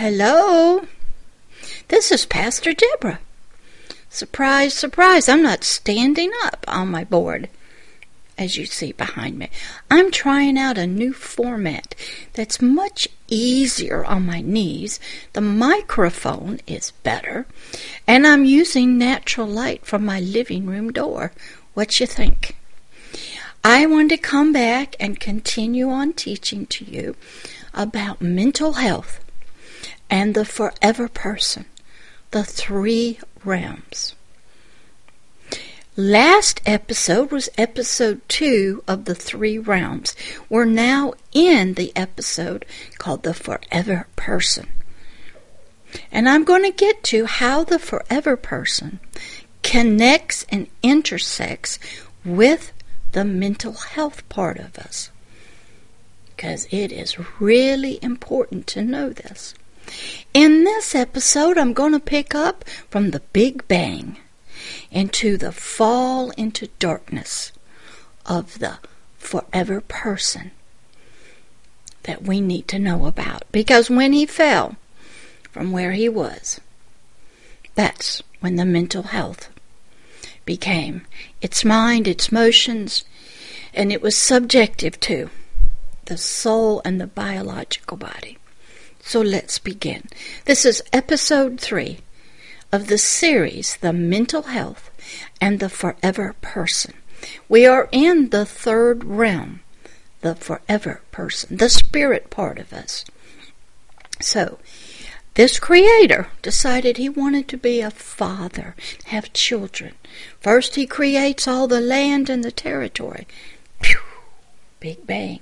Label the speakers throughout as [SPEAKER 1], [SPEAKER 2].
[SPEAKER 1] Hello? This is Pastor Deborah. Surprise, surprise, I'm not standing up on my board, as you see behind me. I'm trying out a new format that's much easier on my knees. The microphone is better, and I'm using natural light from my living room door. What you think? I want to come back and continue on teaching to you about mental health and the forever person, the three realms. Last episode was episode two of the three realms. We're now in the episode called the forever person. And I'm going to get to how the forever person connects and intersects with the mental health part of us. Because it is really important to know this. In this episode, I'm going to pick up from the Big Bang into the fall into darkness of the forever person that we need to know about. Because when he fell from where he was, that's when the mental health became its mind, its motions, and it was subjective to the soul and the biological body. So let's begin. This is episode three of the series, The Mental Health and the Forever Person. We are in the third realm, the forever person, the spirit part of us. So, this creator decided he wanted to be a father, have children. First, he creates all the land and the territory. Pew! Big bang.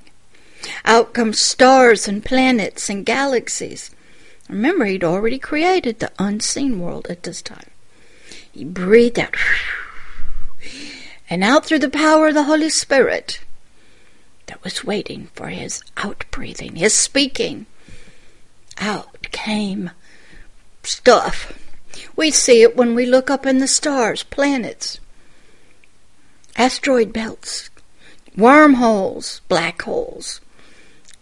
[SPEAKER 1] Out come stars and planets and galaxies. Remember, he'd already created the unseen world at this time. He breathed out, and out through the power of the Holy Spirit that was waiting for his outbreathing, his speaking out came stuff. We see it when we look up in the stars, planets, asteroid belts, wormholes, black holes,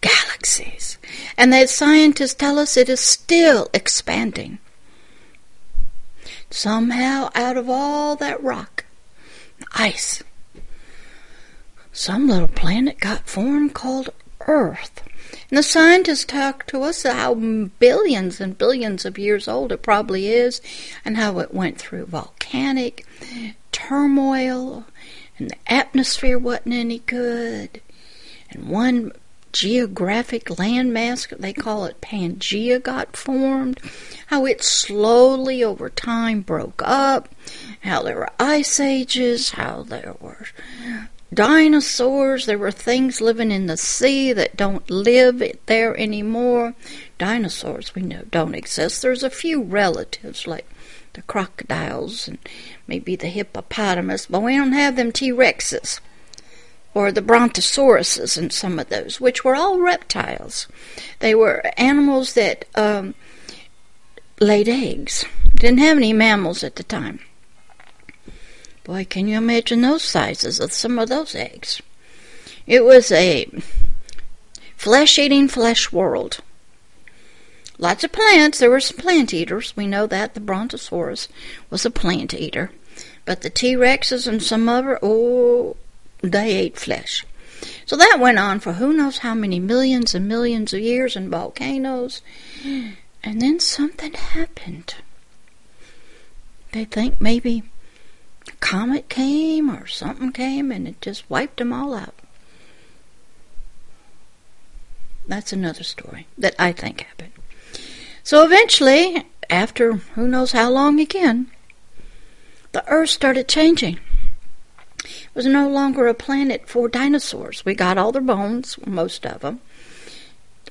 [SPEAKER 1] galaxies. And that scientists tell us it is still expanding. Somehow, out of all that rock, ice, some little planet got formed called Earth. And the scientists talk to us how billions and billions of years old it probably is, and how it went through volcanic turmoil, and the atmosphere wasn't any good, and one geographic landmass, they call it Pangea, got formed, how it slowly over time broke up, how there were ice ages, how there were dinosaurs. There were things living in the sea that don't live there anymore. Dinosaurs we know don't exist. There's a few relatives like the crocodiles and maybe the hippopotamus, but we don't have them T Rexes or the brontosauruses and some of those, which were all reptiles. They were animals that um, laid eggs. Didn't have any mammals at the time. Boy, can you imagine those sizes of some of those eggs? It was a flesh eating flesh world. Lots of plants. There were some plant eaters. We know that. The Brontosaurus was a plant eater. But the T Rexes and some other, oh, they ate flesh. So that went on for who knows how many millions and millions of years in volcanoes. And then something happened. They think maybe a comet came or something came and it just wiped them all out. That's another story that I think happened. So eventually, after who knows how long again, the Earth started changing. Was no longer a planet for dinosaurs. We got all their bones, most of them.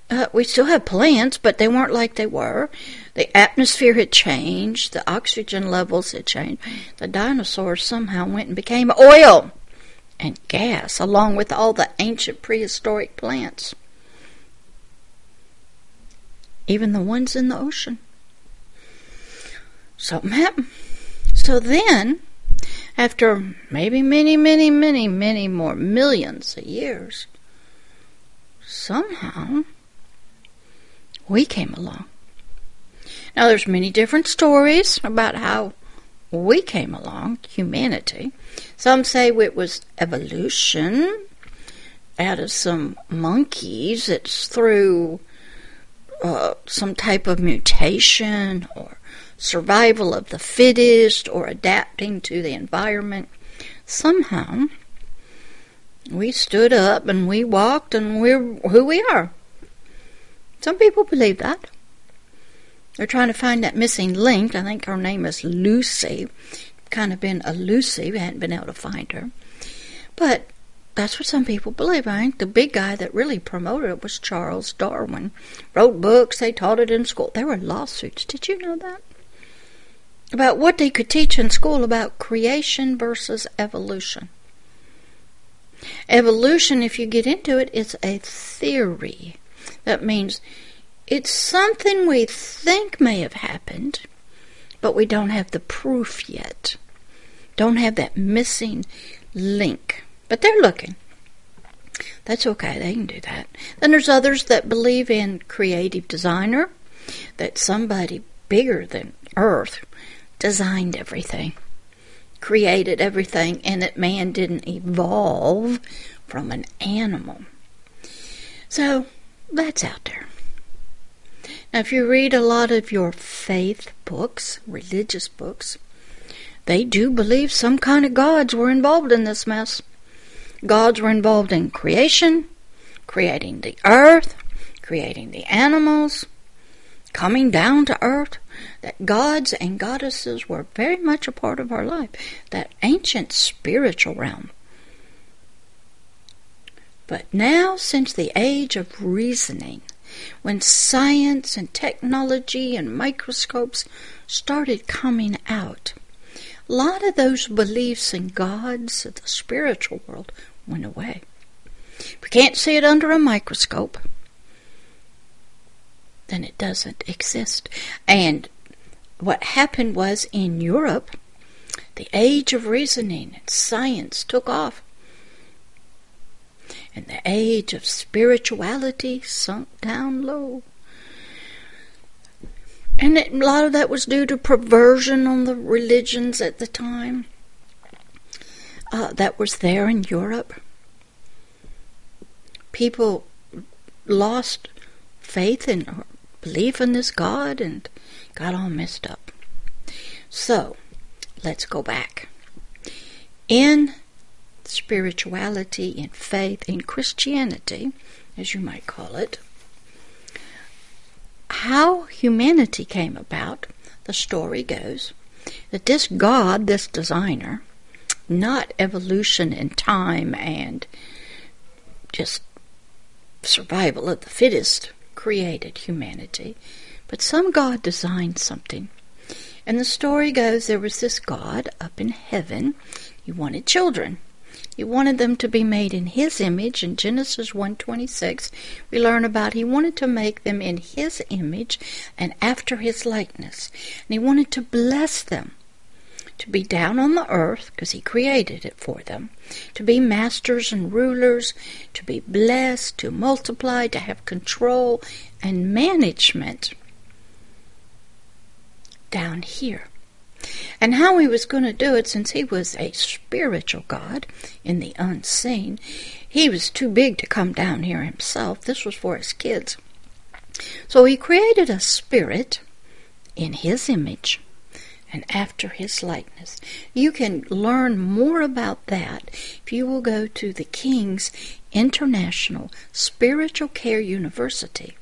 [SPEAKER 1] Uh, we still have plants, but they weren't like they were. The atmosphere had changed, the oxygen levels had changed. The dinosaurs somehow went and became oil and gas, along with all the ancient prehistoric plants, even the ones in the ocean. Something happened. So then, after maybe many, many, many, many more millions of years, somehow we came along. Now, there's many different stories about how we came along, humanity. Some say it was evolution out of some monkeys. It's through uh, some type of mutation or survival of the fittest or adapting to the environment. Somehow, we stood up and we walked and we're who we are. Some people believe that. They're trying to find that missing link. I think her name is Lucy. Kind of been elusive. Hadn't been able to find her. But that's what some people believe. I think the big guy that really promoted it was Charles Darwin. Wrote books, they taught it in school. There were lawsuits. Did you know that? About what they could teach in school about creation versus evolution. Evolution, if you get into it, is a theory. That means it's something we think may have happened, but we don't have the proof yet. Don't have that missing link. But they're looking. That's okay, they can do that. Then there's others that believe in creative designer, that somebody bigger than Earth designed everything, created everything, and that man didn't evolve from an animal. So that's out there. Now, if you read a lot of your faith books, religious books, they do believe some kind of gods were involved in this mess. Gods were involved in creation, creating the earth, creating the animals, coming down to earth. That gods and goddesses were very much a part of our life, that ancient spiritual realm. But now, since the age of reasoning, when science and technology and microscopes started coming out, a lot of those beliefs in gods of the spiritual world went away. If we can't see it under a microscope, then it doesn't exist. And what happened was in Europe, the age of reasoning and science took off. And the age of spirituality sunk down low. And it, a lot of that was due to perversion on the religions at the time uh, that was there in Europe. People lost faith and belief in this God and got all messed up. So, let's go back. In spirituality, in faith, in Christianity, as you might call it, how humanity came about, the story goes that this God, this designer, not evolution and time and just survival of the fittest created humanity, but some God designed something. And the story goes there was this God up in heaven. He wanted children. He wanted them to be made in his image. In Genesis 1:26, we learn about he wanted to make them in his image and after his likeness. And he wanted to bless them to be down on the earth because he created it for them, to be masters and rulers, to be blessed, to multiply, to have control and management down here. And how he was going to do it, since he was a spiritual God in the unseen, he was too big to come down here himself. This was for his kids. So he created a spirit in his image and after his likeness. You can learn more about that if you will go to the King's International Spiritual Care University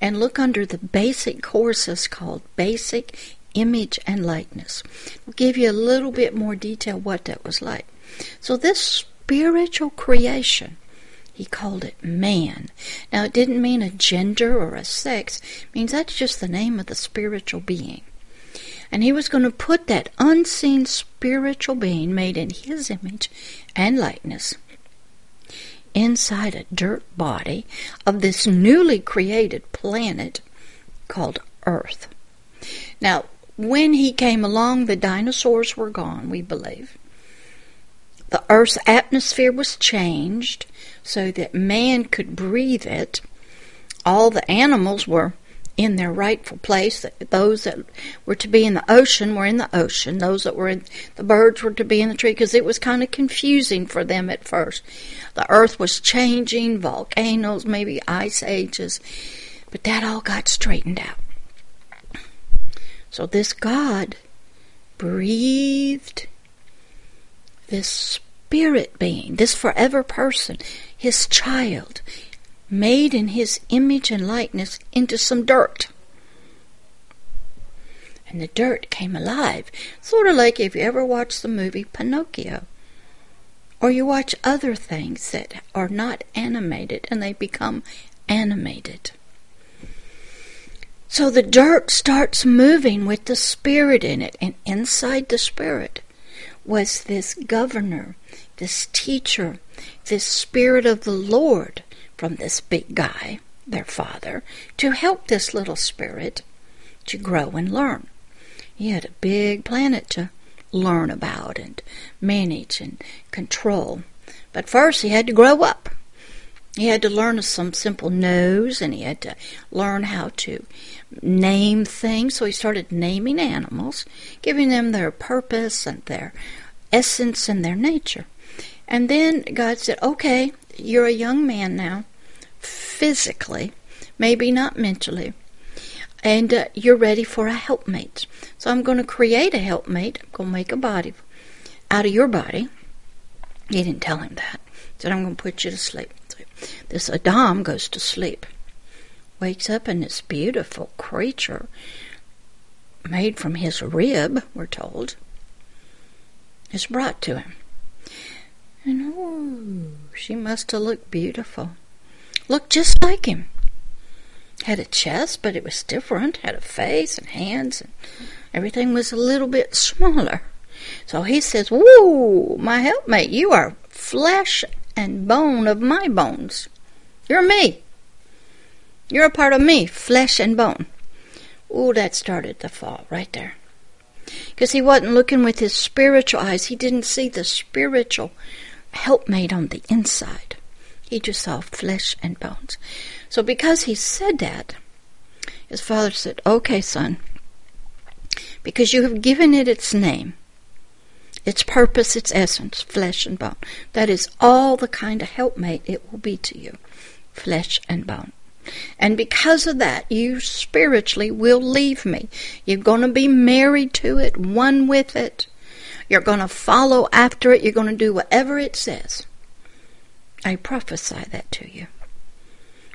[SPEAKER 1] and look under the basic courses called Basic image and likeness. We'll give you a little bit more detail what that was like. So this spiritual creation, he called it man. Now it didn't mean a gender or a sex, it means that's just the name of the spiritual being. And he was going to put that unseen spiritual being made in his image and likeness inside a dirt body of this newly created planet called Earth. Now, when he came along, the dinosaurs were gone, we believe. The Earth's atmosphere was changed so that man could breathe it. All the animals were in their rightful place. Those that were to be in the ocean were in the ocean. Those that were in the birds were to be in the tree because it was kind of confusing for them at first. The earth was changing, volcanoes, maybe ice ages, but that all got straightened out. So this God breathed this spirit being, this forever person, his child, made in his image and likeness into some dirt. And the dirt came alive, sort of like if you ever watch the movie Pinocchio. Or you watch other things that are not animated and they become animated. So the dirt starts moving with the spirit in it, and inside the spirit was this governor, this teacher, this spirit of the Lord from this big guy, their father, to help this little spirit to grow and learn. He had a big planet to learn about and manage and control. But first, he had to grow up. He had to learn some simple no's and he had to learn how to name things. So he started naming animals, giving them their purpose and their essence and their nature. And then God said, Okay, you're a young man now, physically, maybe not mentally, and uh, you're ready for a helpmate. So I'm going to create a helpmate. I'm going to make a body out of your body. He didn't tell him that. Said, I'm going to put you to sleep. So this Adam goes to sleep, wakes up, and this beautiful creature made from his rib, we're told, is brought to him. And oh, she must have looked beautiful. Looked just like him. Had a chest, but it was different. Had a face and hands, and everything was a little bit smaller. So he says, Woo, my helpmate, you are flesh and bone of my bones. You're me. You're a part of me, flesh and bone. Ooh, that started to fall right there. Because he wasn't looking with his spiritual eyes. He didn't see the spiritual helpmate on the inside. He just saw flesh and bones. So because he said that, his father said, Okay, son, because you have given it its name, its purpose, its essence, flesh and bone. That is all the kind of helpmate it will be to you, flesh and bone. And because of that, you spiritually will leave me. You're going to be married to it, one with it. You're going to follow after it. You're going to do whatever it says. I prophesy that to you.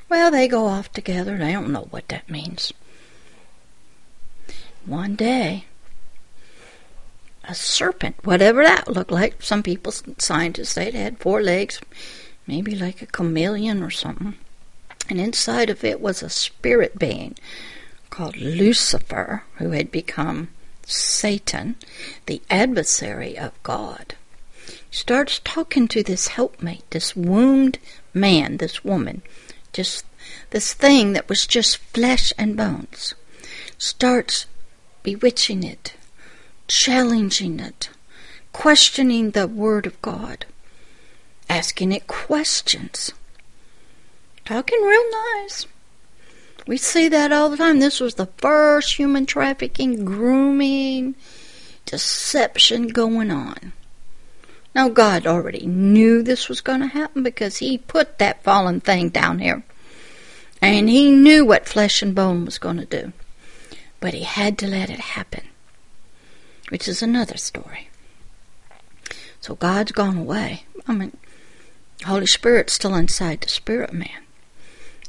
[SPEAKER 1] Well, they go off together. and I don't know what that means. One day, a serpent, whatever that looked like, some people, scientists say it had four legs, maybe like a chameleon or something. And inside of it was a spirit being called Lucifer, who had become Satan, the adversary of God. Starts talking to this helpmate, this wounded man, this woman, just this thing that was just flesh and bones. Starts bewitching it, challenging it, questioning the Word of God, asking it questions talking real nice. We see that all the time. This was the first human trafficking, grooming, deception going on. Now, God already knew this was going to happen because He put that fallen thing down here. And He knew what flesh and bone was going to do. But He had to let it happen, which is another story. So God's gone away. I mean, Holy Spirit's still inside the spirit man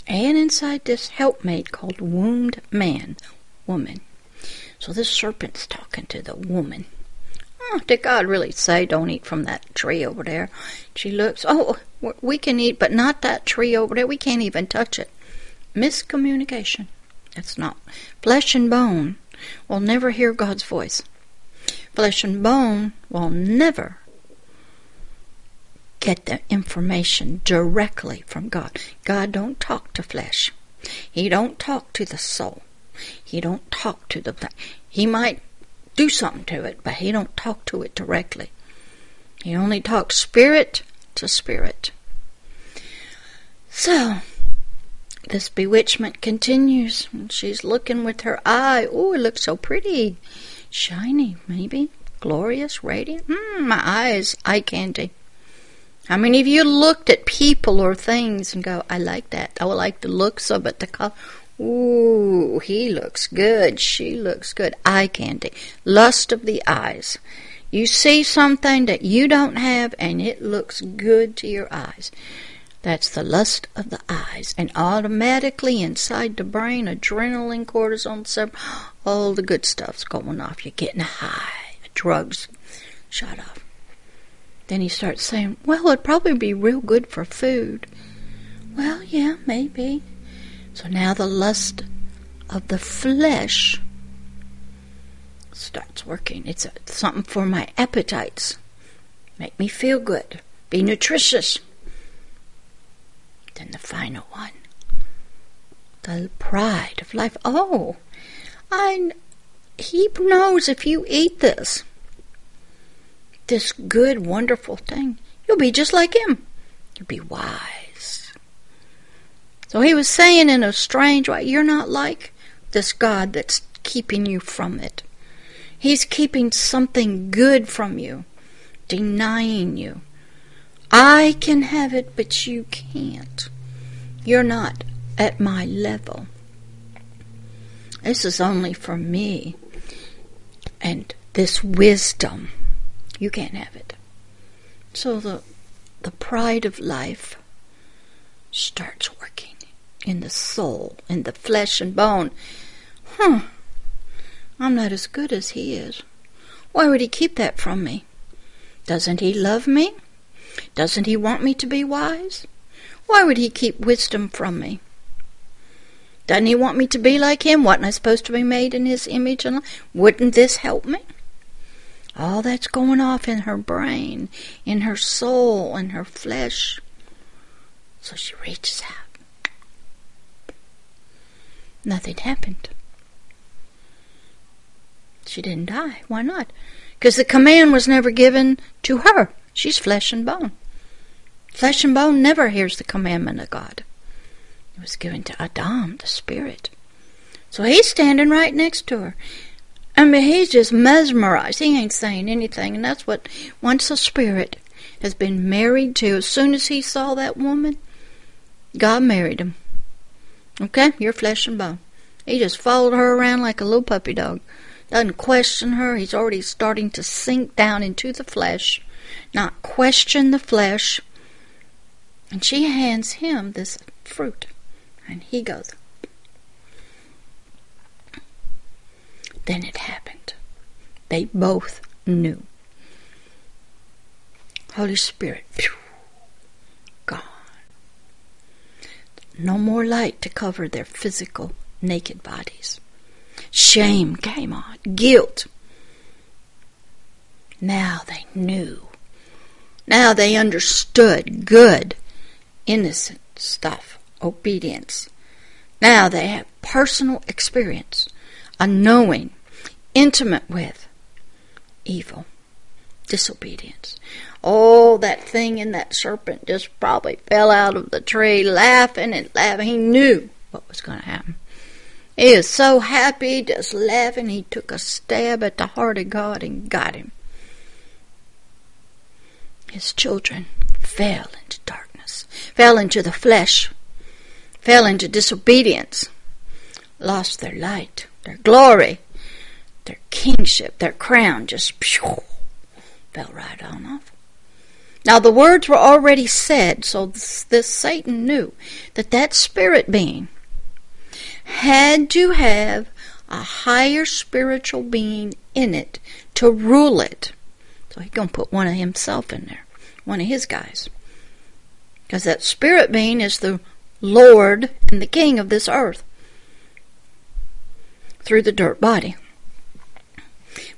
[SPEAKER 1] and inside this helpmate called wombed man, woman. So this serpent's talking to the woman. Oh, did God really say don't eat from that tree over there? She looks, oh, we can eat, but not that tree over there. We can't even touch it. Miscommunication. It's not. Flesh and bone will never hear God's voice. Flesh and bone will never get the information directly from God. God don't talk to flesh. He don't talk to the soul. He don't talk to the he might do something to it, but he don't talk to it directly. He only talks spirit to spirit. So, this bewitchment continues. She's looking with her eye. Oh, it looks so pretty. Shiny, maybe. Glorious, radiant. Mm, my eyes, eye candy. How many of you looked at people or things and go, I like that. I would like the looks of it, the color. Ooh, he looks good. She looks good. Eye candy. Lust of the eyes. You see something that you don't have and it looks good to your eyes. That's the lust of the eyes. And automatically inside the brain, adrenaline, cortisol, all the good stuff's going off. You're getting high. Drugs shut off. Then he starts saying, Well, it'd probably be real good for food. Well, yeah, maybe. So now the lust of the flesh starts working. It's a, something for my appetites. Make me feel good. Be nutritious. Then the final one. The pride of life. Oh, I, he knows if you eat this, this good, wonderful thing, you'll be just like him. You'll be wise. So he was saying in a strange way, you're not like this God that's keeping you from it. He's keeping something good from you, denying you. I can have it, but you can't. You're not at my level. This is only for me. And this wisdom you can't have it. So the the pride of life starts working in the soul, in the flesh and bone. Huh. I'm not as good as he is. Why would he keep that from me? Doesn't he love me? Doesn't he want me to be wise? Why would he keep wisdom from me? Doesn't he want me to be like him? Wasn't I supposed to be made in his image? And wouldn't this help me? All that's going off in her brain, in her soul, in her flesh. So she reaches out. Nothing happened. She didn't die. Why not? Because the command was never given to her. She's flesh and bone. Flesh and bone never hears the commandment of God. It was given to Adam, the spirit. So he's standing right next to her. I mean, he's just mesmerized. He ain't saying anything. And that's what, once a spirit has been married to, as soon as he saw that woman, God married him. Okay? You're flesh and bone. He just followed her around like a little puppy dog. Doesn't question her. He's already starting to sink down into the flesh, not question the flesh. And she hands him this fruit. And he goes, Then it happened. They both knew. Holy Spirit, phew, gone. No more light to cover their physical naked bodies. Shame came on, guilt. Now they knew. Now they understood good, innocent stuff, obedience. Now they have personal experience, a knowing intimate with evil, disobedience. Oh, that thing in that serpent just probably fell out of the tree laughing and laughing. He knew what was going to happen. He was so happy, just laughing. He took a stab at the heart of God and got him. His children fell into darkness, fell into the flesh, fell into disobedience, lost their light, their glory, their kingship, their crown just phew, fell right on off. Now the words were already said, so this, this Satan knew that that spirit being had to have a higher spiritual being in it to rule it. So he's going to put one of himself in there, one of his guys. Because that spirit being is the Lord and the King of this earth through the dirt body.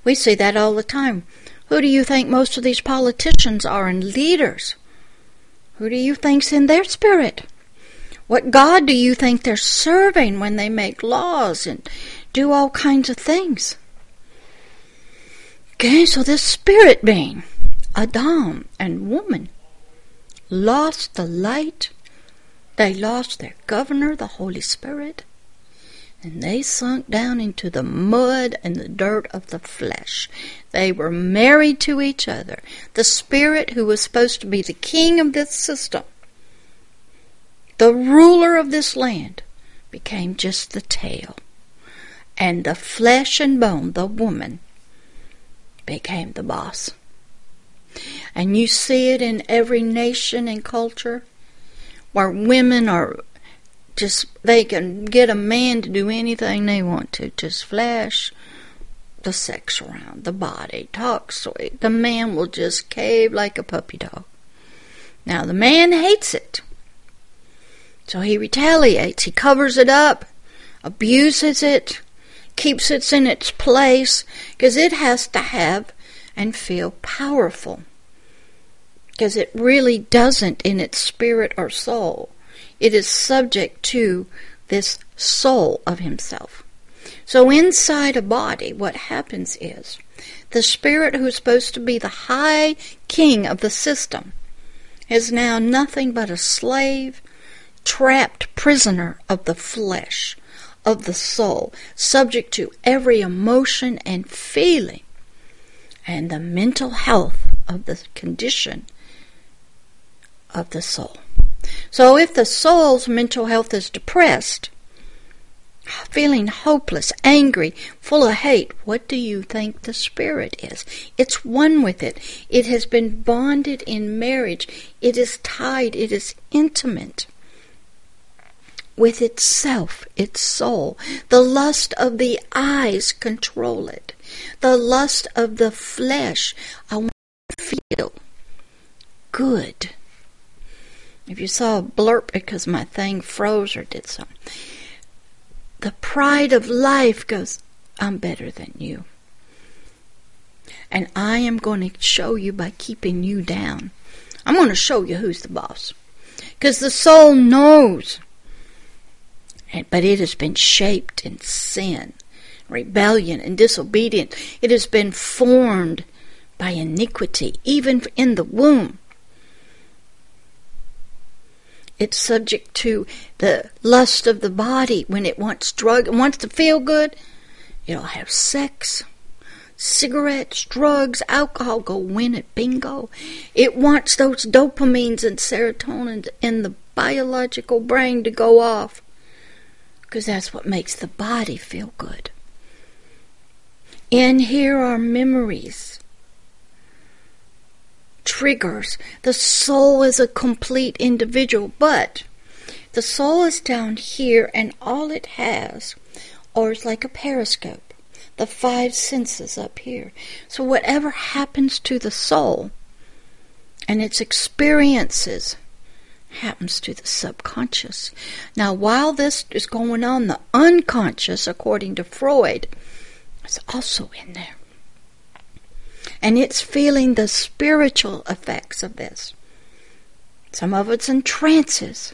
[SPEAKER 1] We see that all the time. Who do you think most of these politicians are and leaders? Who do you think's in their spirit? What God do you think they're serving when they make laws and do all kinds of things? Okay, so this spirit being, Adam and woman, lost the light They lost their governor, the Holy Spirit, and they sunk down into the mud and the dirt of the flesh. They were married to each other. The Spirit, who was supposed to be the king of this system, the ruler of this land, became just the tail. And the flesh and bone, the woman, became the boss. And you see it in every nation and culture where women are just, they can get a man to do anything they want to, just flash the sex around, the body, talk sweet. The man will just cave like a puppy dog. Now, the man hates it. So he retaliates. He covers it up, abuses it, keeps it in its place, because it has to have and feel powerful. Because it really doesn't in its spirit or soul. It is subject to this soul of himself. So inside a body, what happens is the spirit who's supposed to be the high king of the system is now nothing but a slave, trapped prisoner of the flesh, of the soul, subject to every emotion and feeling and the mental health of the condition of the soul. So if the soul's mental health is depressed, feeling hopeless, angry, full of hate, what do you think the spirit is? It's one with it. It has been bonded in marriage. It is tied. It is intimate with itself, its soul. The lust of the eyes control it the lust of the flesh. I want to feel good. If you saw a blurb because my thing froze or did something, the pride of life goes, I'm better than you. And I am going to show you by keeping you down. I'm going to show you who's the boss. Because the soul knows. But it has been shaped in sin rebellion and disobedience. It has been formed by iniquity, even in the womb. It's subject to the lust of the body when it wants drug, it wants to feel good. It'll have sex, cigarettes, drugs, alcohol, go win at bingo. It wants those dopamines and serotonin in the biological brain to go off because that's what makes the body feel good. And here are memories, triggers. The soul is a complete individual, but the soul is down here, and all it has, or it's like a periscope, the five senses up here. So whatever happens to the soul and its experiences happens to the subconscious. Now, while this is going on, the unconscious, according to Freud, is also in there. And it's feeling the spiritual effects of this. Some of it's in trances.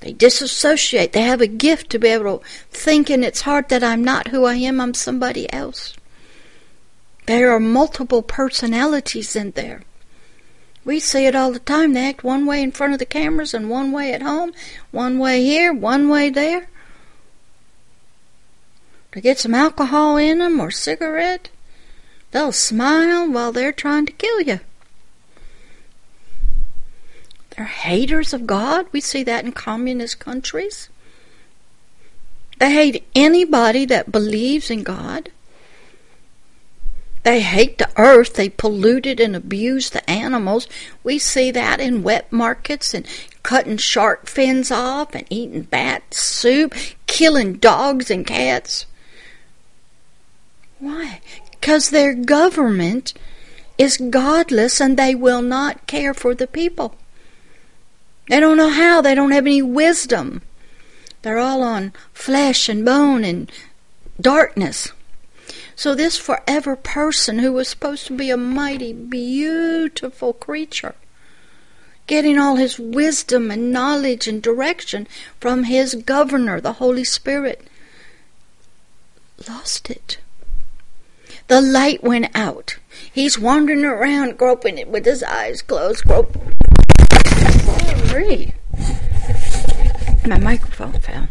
[SPEAKER 1] They disassociate. They have a gift to be able to think in its heart that I'm not who I am, I'm somebody else. There are multiple personalities in there. We see it all the time. They act one way in front of the cameras and one way at home, one way here, one way there to get some alcohol in them or cigarette, they'll smile while they're trying to kill you. They're haters of God. We see that in communist countries. They hate anybody that believes in God. They hate the earth. They pollute it and abuse the animals. We see that in wet markets and cutting shark fins off and eating bat soup, killing dogs and cats. Why? Because their government is godless and they will not care for the people. They don't know how, they don't have any wisdom. They're all on flesh and bone and darkness. So, this forever person who was supposed to be a mighty, beautiful creature, getting all his wisdom and knowledge and direction from his governor, the Holy Spirit, lost it. The light went out. He's wandering around, groping it with his eyes closed, groping. My microphone fell.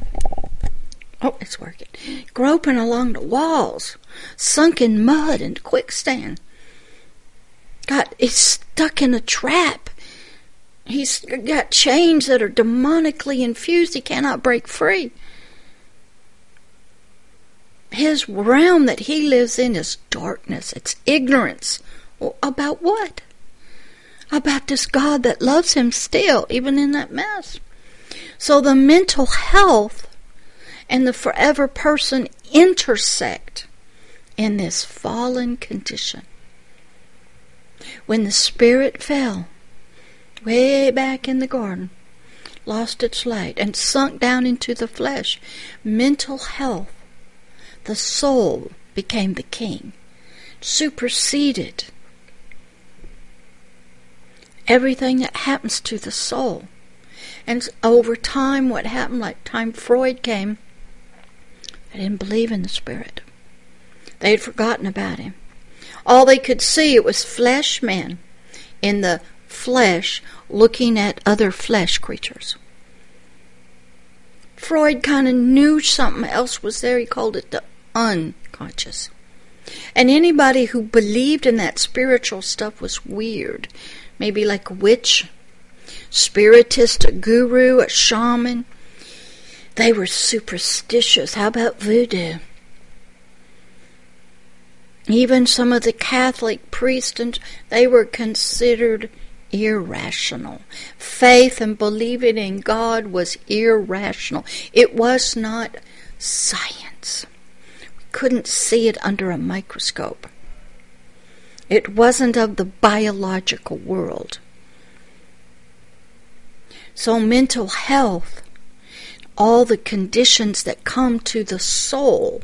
[SPEAKER 1] Oh, it's working. Groping along the walls, sunk in mud and quicksand. God, he's stuck in a trap. He's got chains that are demonically infused. He cannot break free. His realm that he lives in is darkness, it's ignorance. Well, about what? About this God that loves him still, even in that mess. So the mental health and the forever person intersect in this fallen condition. When the spirit fell, way back in the garden, lost its light, and sunk down into the flesh, mental health, the soul became the king, superseded everything that happens to the soul. And over time, what happened, like time Freud came, they didn't believe in the spirit. They had forgotten about him. All they could see it was flesh men in the flesh looking at other flesh creatures. Freud kind of knew something else was there. He called it the unconscious. And anybody who believed in that spiritual stuff was weird. Maybe like a witch, spiritist, a guru, a shaman. They were superstitious. How about voodoo? Even some of the Catholic priests, they were considered irrational. Faith and believing in God was irrational. It was not science. Couldn't see it under a microscope. It wasn't of the biological world. So, mental health, all the conditions that come to the soul,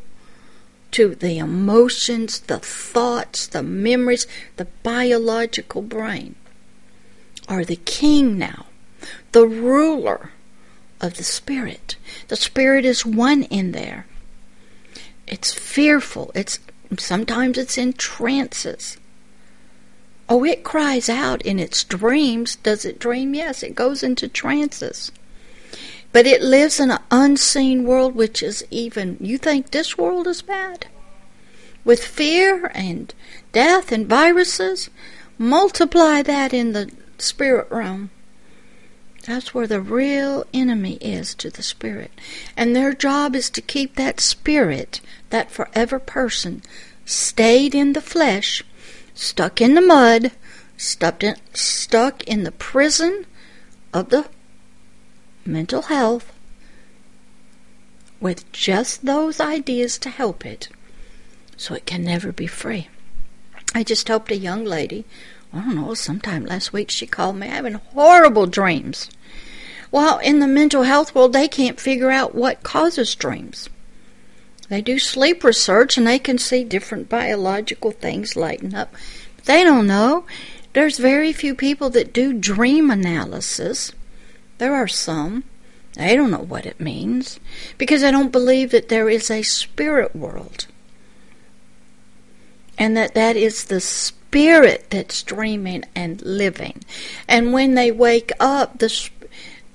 [SPEAKER 1] to the emotions, the thoughts, the memories, the biological brain, are the king now, the ruler of the spirit. The spirit is one in there. It's fearful. It's sometimes it's in trances. Oh, it cries out in its dreams. Does it dream? Yes, it goes into trances. But it lives in an unseen world which is even you think this world is bad? With fear and death and viruses, multiply that in the spirit realm. That's where the real enemy is to the spirit. And their job is to keep that spirit, that forever person, stayed in the flesh, stuck in the mud, stuck in, stuck in the prison of the mental health, with just those ideas to help it, so it can never be free. I just helped a young lady I don't know, sometime last week she called me having horrible dreams. Well, in the mental health world, they can't figure out what causes dreams. They do sleep research and they can see different biological things lighten up. They don't know. There's very few people that do dream analysis. There are some. They don't know what it means because they don't believe that there is a spirit world and that that is the spirit that's dreaming and living. And when they wake up, the,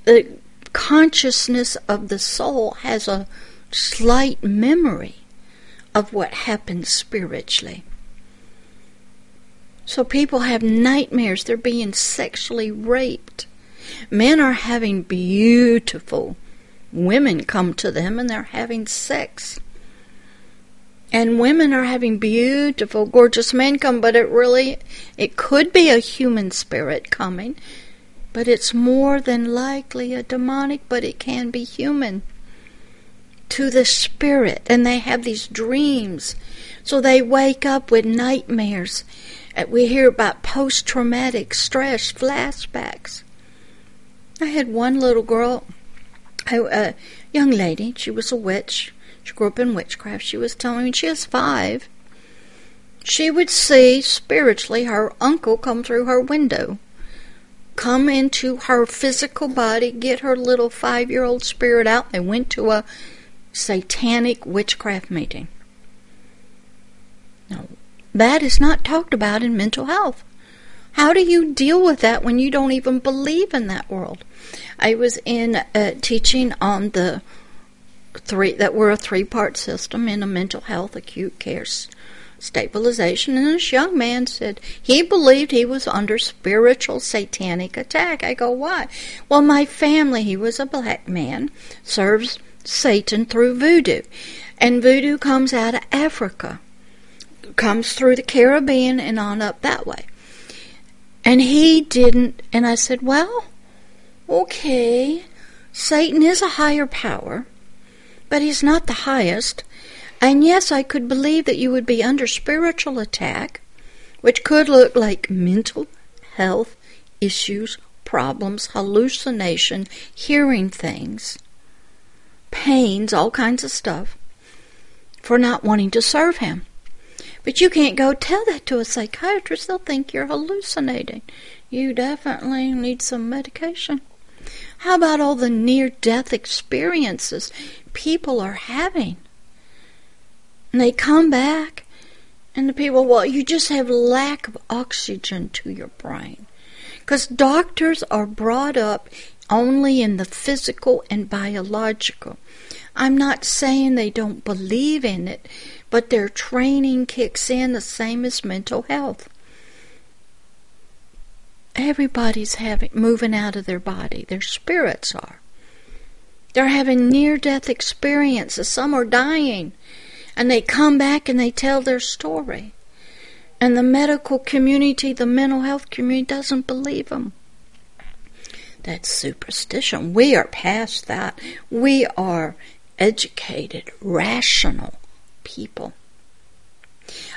[SPEAKER 1] the consciousness of the soul has a slight memory of what happened spiritually. So people have nightmares. They're being sexually raped. Men are having beautiful women come to them and they're having sex. And women are having beautiful, gorgeous men come, but it really, it could be a human spirit coming, but it's more than likely a demonic, but it can be human to the spirit. And they have these dreams. So they wake up with nightmares. Uh, we hear about post traumatic stress flashbacks. I had one little girl, a young lady, she was a witch. She grew up in witchcraft. She was telling me she was five. She would see spiritually her uncle come through her window, come into her physical body, get her little five year old spirit out. They went to a satanic witchcraft meeting. Now, that is not talked about in mental health. How do you deal with that when you don't even believe in that world? I was in uh, teaching on the three that were a three part system in a mental health acute care stabilization and this young man said he believed he was under spiritual satanic attack i go why well my family he was a black man serves satan through voodoo. And voodoo comes out of africa comes through the caribbean and on up that way. And he didn't and i said well okay satan is a higher power but he's not the highest. And yes, I could believe that you would be under spiritual attack, which could look like mental health issues, problems, hallucination, hearing things, pains, all kinds of stuff, for not wanting to serve him. But you can't go tell that to a psychiatrist. They'll think you're hallucinating. You definitely need some medication. How about all the near death experiences people are having? And they come back, and the people, well, you just have lack of oxygen to your brain. Because doctors are brought up only in the physical and biological. I'm not saying they don't believe in it, but their training kicks in the same as mental health everybody's having moving out of their body. Their spirits are. They're having near death experiences. Some are dying. And they come back and they tell their story. And the medical community, the mental health community doesn't believe them. That's superstition. We are past that. We are educated, rational people.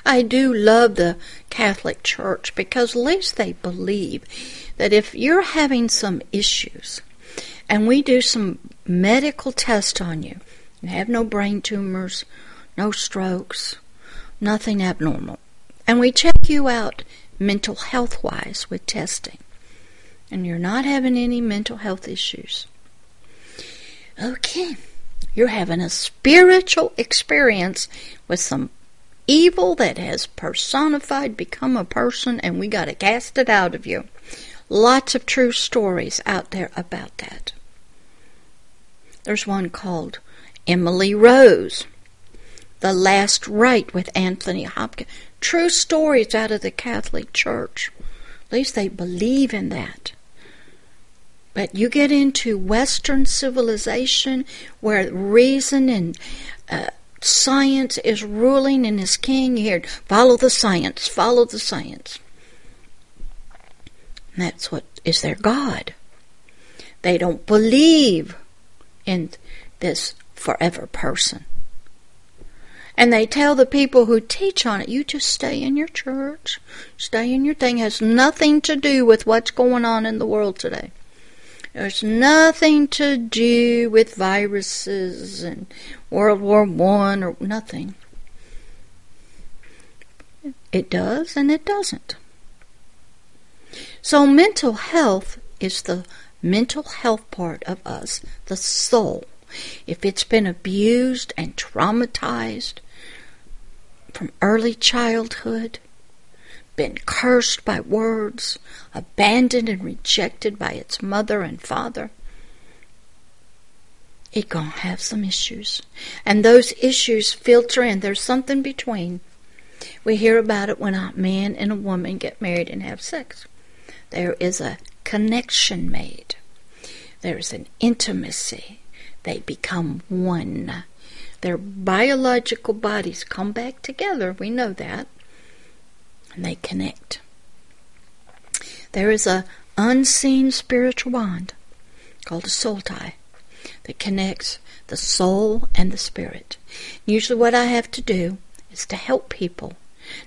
[SPEAKER 1] I do love the Catholic Church because at least they believe that if you're having some issues and we do some medical tests on you, you have no brain tumors, no strokes, nothing abnormal, and we check you out mental health wise with testing, and you're not having any mental health issues. Okay, you're having a spiritual experience with some evil that has personified become a person and we got to cast it out of you. Lots of true stories out there about that. There's one called Emily Rose, The Last Rite with Anthony Hopkins. True stories out of the Catholic Church. At least they believe in that. But you get into Western civilization where reason and uh, science is ruling and is king here. Follow the science, follow the science. And that's what is their God. They don't believe in this forever person. And they tell the people who teach on it, you just stay in your church, stay in your thing. It has nothing to do with what's going on in the world today. There's nothing to do with viruses and World War One or nothing. It does and it doesn't. So mental health is the mental health part of us, the soul. If it's been abused and traumatized from early childhood, been cursed by words, abandoned and rejected by its mother and father, it gonna have some issues. And those issues filter in. There's something between. We hear about it when a man and a woman get married and have sex. There is a connection made. There is an intimacy. They become one. Their biological bodies come back together. We know that and they connect. There is a unseen spiritual bond called a soul tie that connects the soul and the spirit. Usually what I have to do is to help people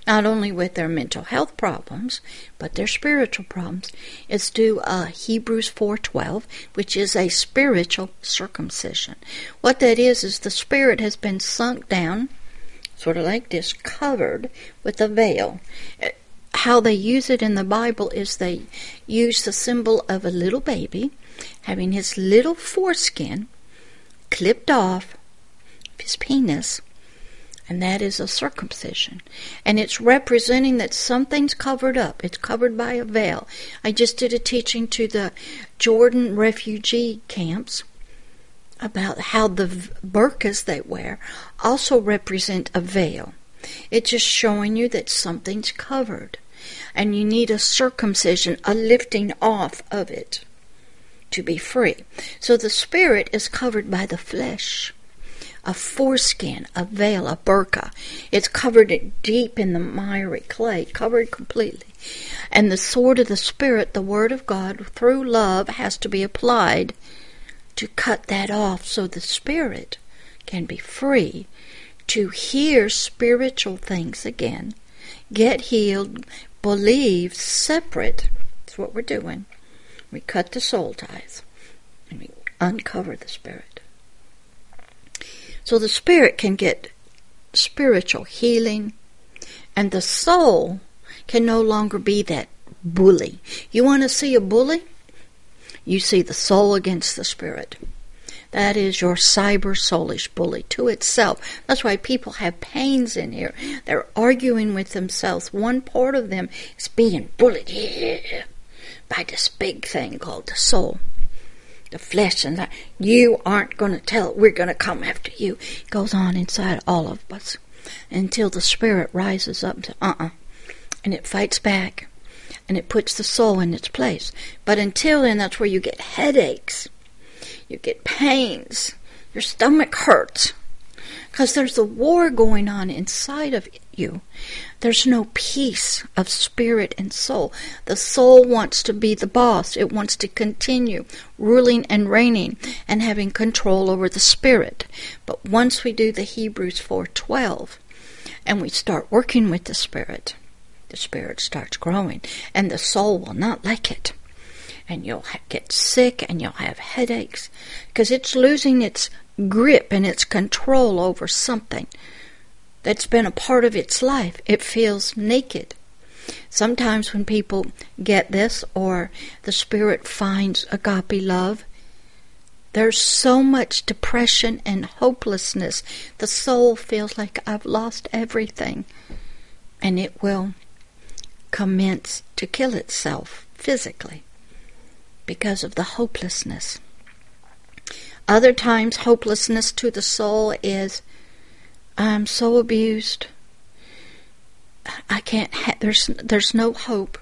[SPEAKER 1] not only with their mental health problems but their spiritual problems is do a Hebrews 4:12 which is a spiritual circumcision. What that is is the spirit has been sunk down sort of like this, covered with a veil. How they use it in the Bible is they use the symbol of a little baby having his little foreskin clipped off his penis, and that is a circumcision. And it's representing that something's covered up. It's covered by a veil. I just did a teaching to the Jordan refugee camps about how the burkas they wear also represent a veil. It's just showing you that something's covered. And you need a circumcision, a lifting off of it to be free. So the spirit is covered by the flesh a foreskin, a veil, a burqa. It's covered deep in the miry clay, covered completely. And the sword of the Spirit, the Word of God, through love, has to be applied to cut that off so the Spirit can be free to hear spiritual things again, get healed, believe separate. That's what we're doing. We cut the soul ties and we uncover the Spirit. So the spirit can get spiritual healing, and the soul can no longer be that bully. You want to see a bully? You see the soul against the spirit. That is your cyber soulish bully to itself. That's why people have pains in here. They're arguing with themselves. One part of them is being bullied by this big thing called the soul the flesh and that you aren't going to tell we're going to come after you it goes on inside all of us until the spirit rises up to uh-uh and it fights back and it puts the soul in its place but until then that's where you get headaches you get pains your stomach hurts because there's a war going on inside of you there's no peace of spirit and soul. The soul wants to be the boss. It wants to continue ruling and reigning and having control over the spirit. But once we do the Hebrews 4:12 and we start working with the spirit, the spirit starts growing and the soul will not like it. And you'll get sick and you'll have headaches because it's losing its grip and its control over something that's been a part of its life. It feels naked. Sometimes when people get this or the Spirit finds agape love, there's so much depression and hopelessness. The soul feels like I've lost everything. And it will commence to kill itself physically because of the hopelessness. Other times, hopelessness to the soul is I'm so abused. I can't. Ha- there's there's no hope.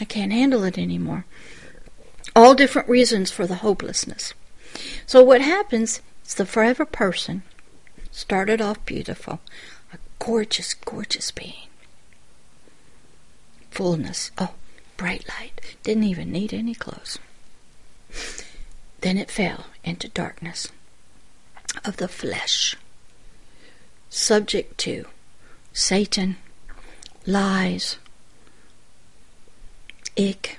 [SPEAKER 1] I can't handle it anymore. All different reasons for the hopelessness. So what happens is the forever person started off beautiful, a gorgeous, gorgeous being. Fullness. Oh, bright light. Didn't even need any clothes. Then it fell into darkness of the flesh subject to Satan, lies, ick,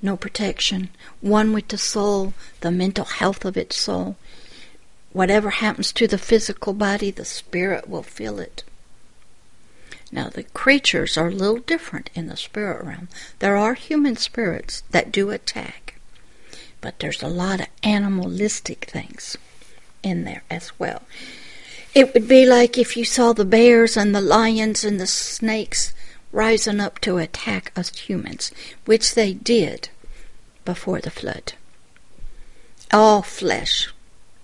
[SPEAKER 1] no protection, one with the soul, the mental health of its soul. Whatever happens to the physical body, the spirit will feel it. Now, the creatures are a little different in the spirit realm. There are human spirits that do attack, but there's a lot of animalistic things in there as well. It would be like if you saw the bears and the lions and the snakes rising up to attack us humans, which they did before the flood. All flesh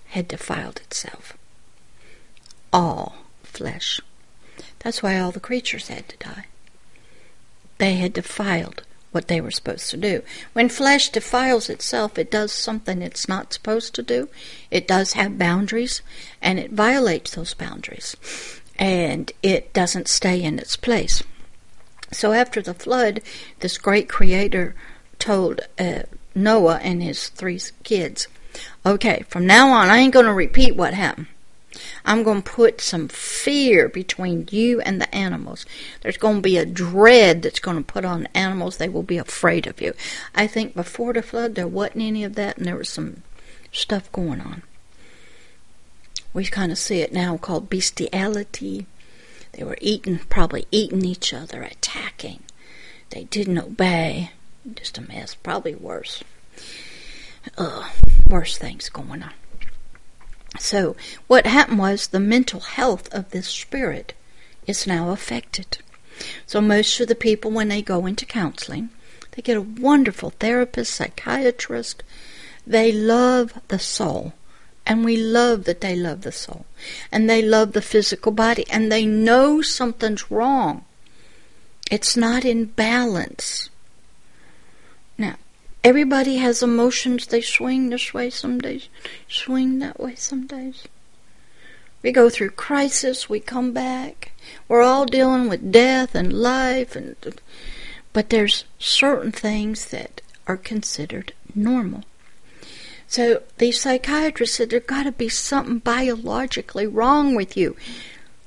[SPEAKER 1] had defiled itself. All flesh. That's why all the creatures had to die. They had defiled what they were supposed to do. When flesh defiles itself, it does something it's not supposed to do. It does have boundaries, and it violates those boundaries. And it doesn't stay in its place. So after the flood, this great creator told uh, Noah and his three kids, okay, from now on, I ain't going to repeat what happened. I'm going to put some fear between you and the animals. There's going to be a dread that's going to put on animals. They will be afraid of you. I think before the flood, there wasn't any of that, and there was some stuff going on. We kind of see it now called bestiality. They were eating, probably eating each other, attacking. They didn't obey. Just a mess. Probably worse. Uh, worse things going on. So, what happened was the mental health of this spirit is now affected. So, most of the people, when they go into counseling, they get a wonderful therapist, psychiatrist. They love the soul. And we love that they love the soul. And they love the physical body. And they know something's wrong. It's not in balance. Everybody has emotions. They swing this way some days, swing that way some days. We go through crisis, we come back. We're all dealing with death and life and but there's certain things that are considered normal. So these psychiatrists said there's got to be something biologically wrong with you.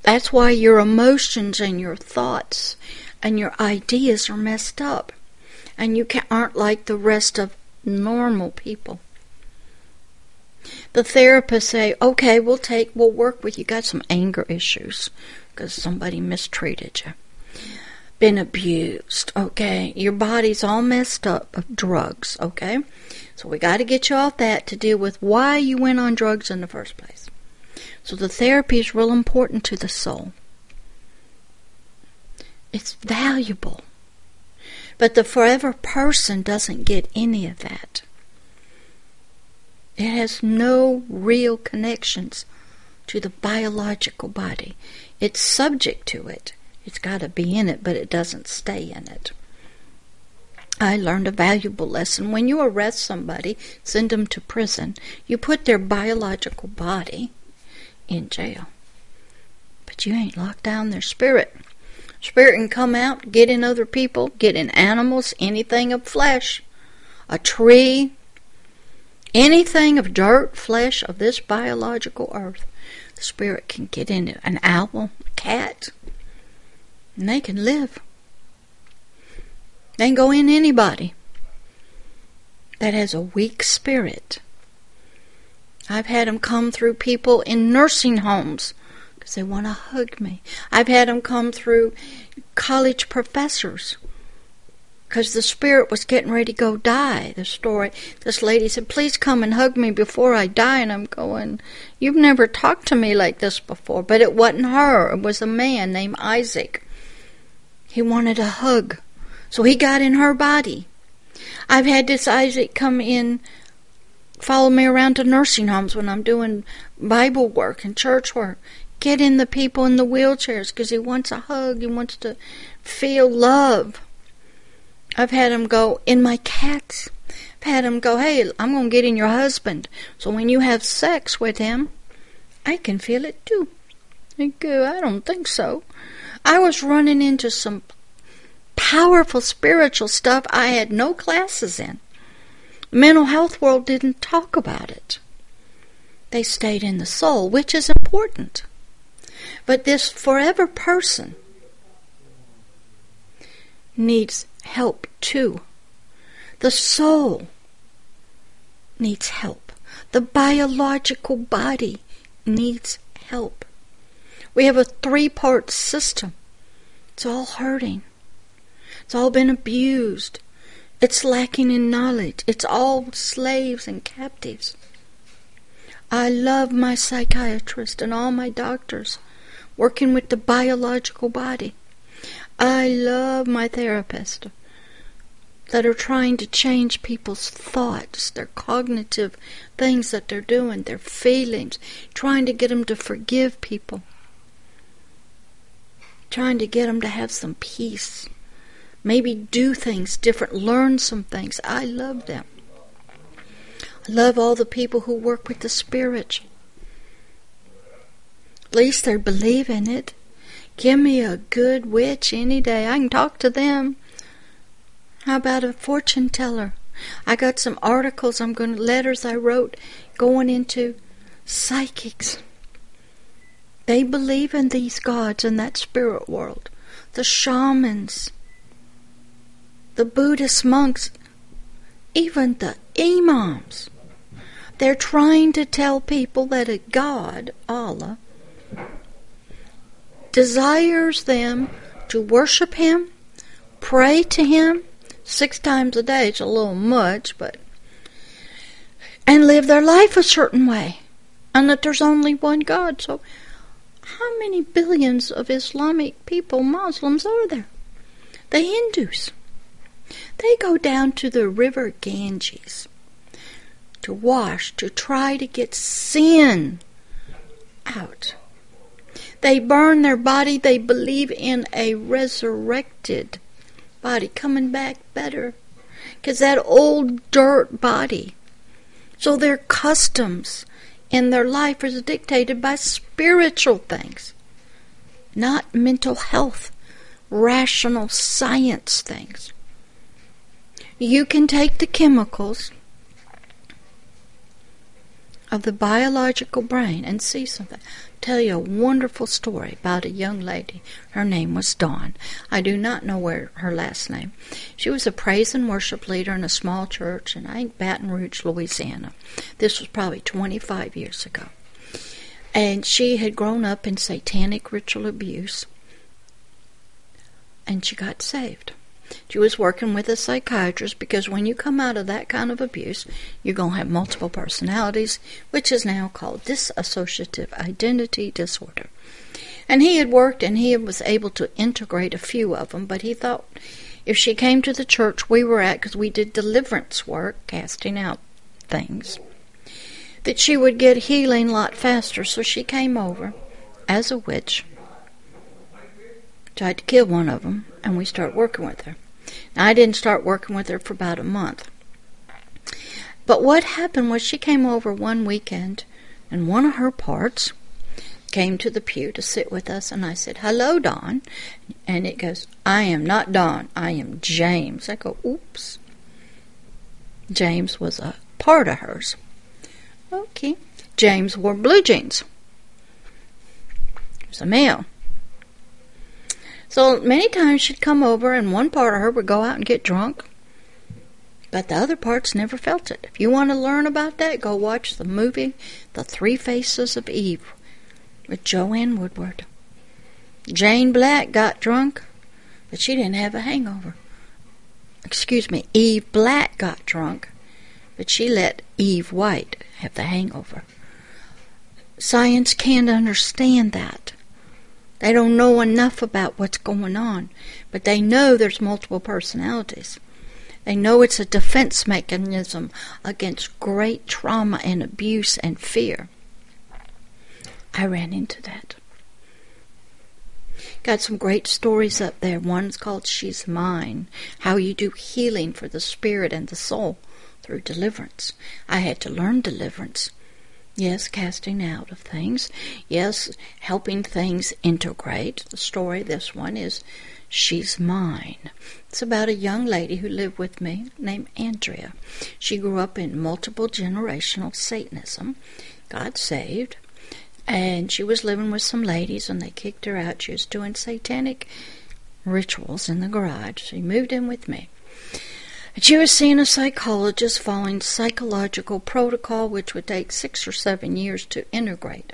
[SPEAKER 1] That's why your emotions and your thoughts and your ideas are messed up. And you aren't like the rest of normal people. The therapists say, okay, we'll take, we'll work with you. Got some anger issues because somebody mistreated you been abused, okay? Your body's all messed up of drugs, okay? So we got to get you off that to deal with why you went on drugs in the first place. So the therapy is real important to the soul. It's valuable. But the forever person doesn't get any of that. It has no real connections to the biological body. It's subject to it. It's got to be in it, but it doesn't stay in it. I learned a valuable lesson. When you arrest somebody, send them to prison, you put their biological body in jail. But you ain't locked down their spirit. Spirit can come out, get in other people, get in animals, anything of flesh, a tree, anything of dirt, flesh of this biological earth. The spirit can get in. An owl, a cat, and they can live. They can go in anybody that has a weak spirit. I've had them come through people in nursing homes because they want to hug me. I've had them come through college professors because the spirit was getting ready to go die. The story, this lady said, Please come and hug me before I die. And I'm going, You've never talked to me like this before. But it wasn't her, it was a man named Isaac. He wanted a hug. So he got in her body. I've had this Isaac come in, follow me around to nursing homes when I'm doing Bible work and church work. Get in the people in the wheelchairs because he wants a hug. He wants to feel love. I've had him go in my cats. I've had him go, hey, I'm going to get in your husband. So when you have sex with him, I can feel it too. I go, I don't think so. I was running into some powerful spiritual stuff I had no classes in. Mental health world didn't talk about it. They stayed in the soul, which is important. But this forever person needs help too. The soul needs help. The biological body needs help. We have a three part system. It's all hurting. It's all been abused. It's lacking in knowledge. It's all slaves and captives. I love my psychiatrist and all my doctors working with the biological body. I love my therapist that are trying to change people's thoughts, their cognitive things that they're doing, their feelings, trying to get them to forgive people trying to get them to have some peace. Maybe do things different, learn some things. I love them. I love all the people who work with the spirit. Least they believe in it. Give me a good witch any day. I can talk to them. How about a fortune teller? I got some articles I'm going to, letters I wrote going into psychics. They believe in these gods in that spirit world. The shamans, the Buddhist monks, even the imams. They're trying to tell people that a God, Allah, desires them to worship Him, pray to Him six times a day. It's a little much, but. and live their life a certain way. and that there's only one God. So, how many billions of Islamic people, Muslims, are there? The Hindus. They go down to the river Ganges to wash, to try to get sin out. They burn their body. They believe in a resurrected body coming back better. Because that old dirt body. So their customs in their life is dictated by spiritual things, not mental health, rational science things. You can take the chemicals of the biological brain and see something. Tell you a wonderful story about a young lady. Her name was Dawn. I do not know where her last name. She was a praise and worship leader in a small church in I think Baton Rouge, Louisiana. This was probably 25 years ago. And she had grown up in satanic ritual abuse. And she got saved. She was working with a psychiatrist because when you come out of that kind of abuse, you're going to have multiple personalities, which is now called dissociative identity disorder. And he had worked and he was able to integrate a few of them, but he thought if she came to the church we were at, because we did deliverance work, casting out things, that she would get healing a lot faster. So she came over as a witch, tried to kill one of them, and we started working with her. Now, I didn't start working with her for about a month. But what happened was she came over one weekend, and one of her parts came to the pew to sit with us, and I said, Hello, Dawn. And it goes, I am not Dawn, I am James. I go, Oops. James was a part of hers. Okay. James wore blue jeans. He was a male. So many times she'd come over and one part of her would go out and get drunk, but the other parts never felt it. If you want to learn about that, go watch the movie The Three Faces of Eve with Joanne Woodward. Jane Black got drunk, but she didn't have a hangover. Excuse me, Eve Black got drunk, but she let Eve White have the hangover. Science can't understand that. They don't know enough about what's going on, but they know there's multiple personalities. They know it's a defense mechanism against great trauma and abuse and fear. I ran into that. Got some great stories up there. One's called She's Mine How You Do Healing for the Spirit and the Soul through Deliverance. I had to learn deliverance Yes, casting out of things. Yes, helping things integrate. The story, this one, is She's Mine. It's about a young lady who lived with me named Andrea. She grew up in multiple generational Satanism, God saved, and she was living with some ladies and they kicked her out. She was doing satanic rituals in the garage. She moved in with me. She was seeing a psychologist following psychological protocol, which would take six or seven years to integrate.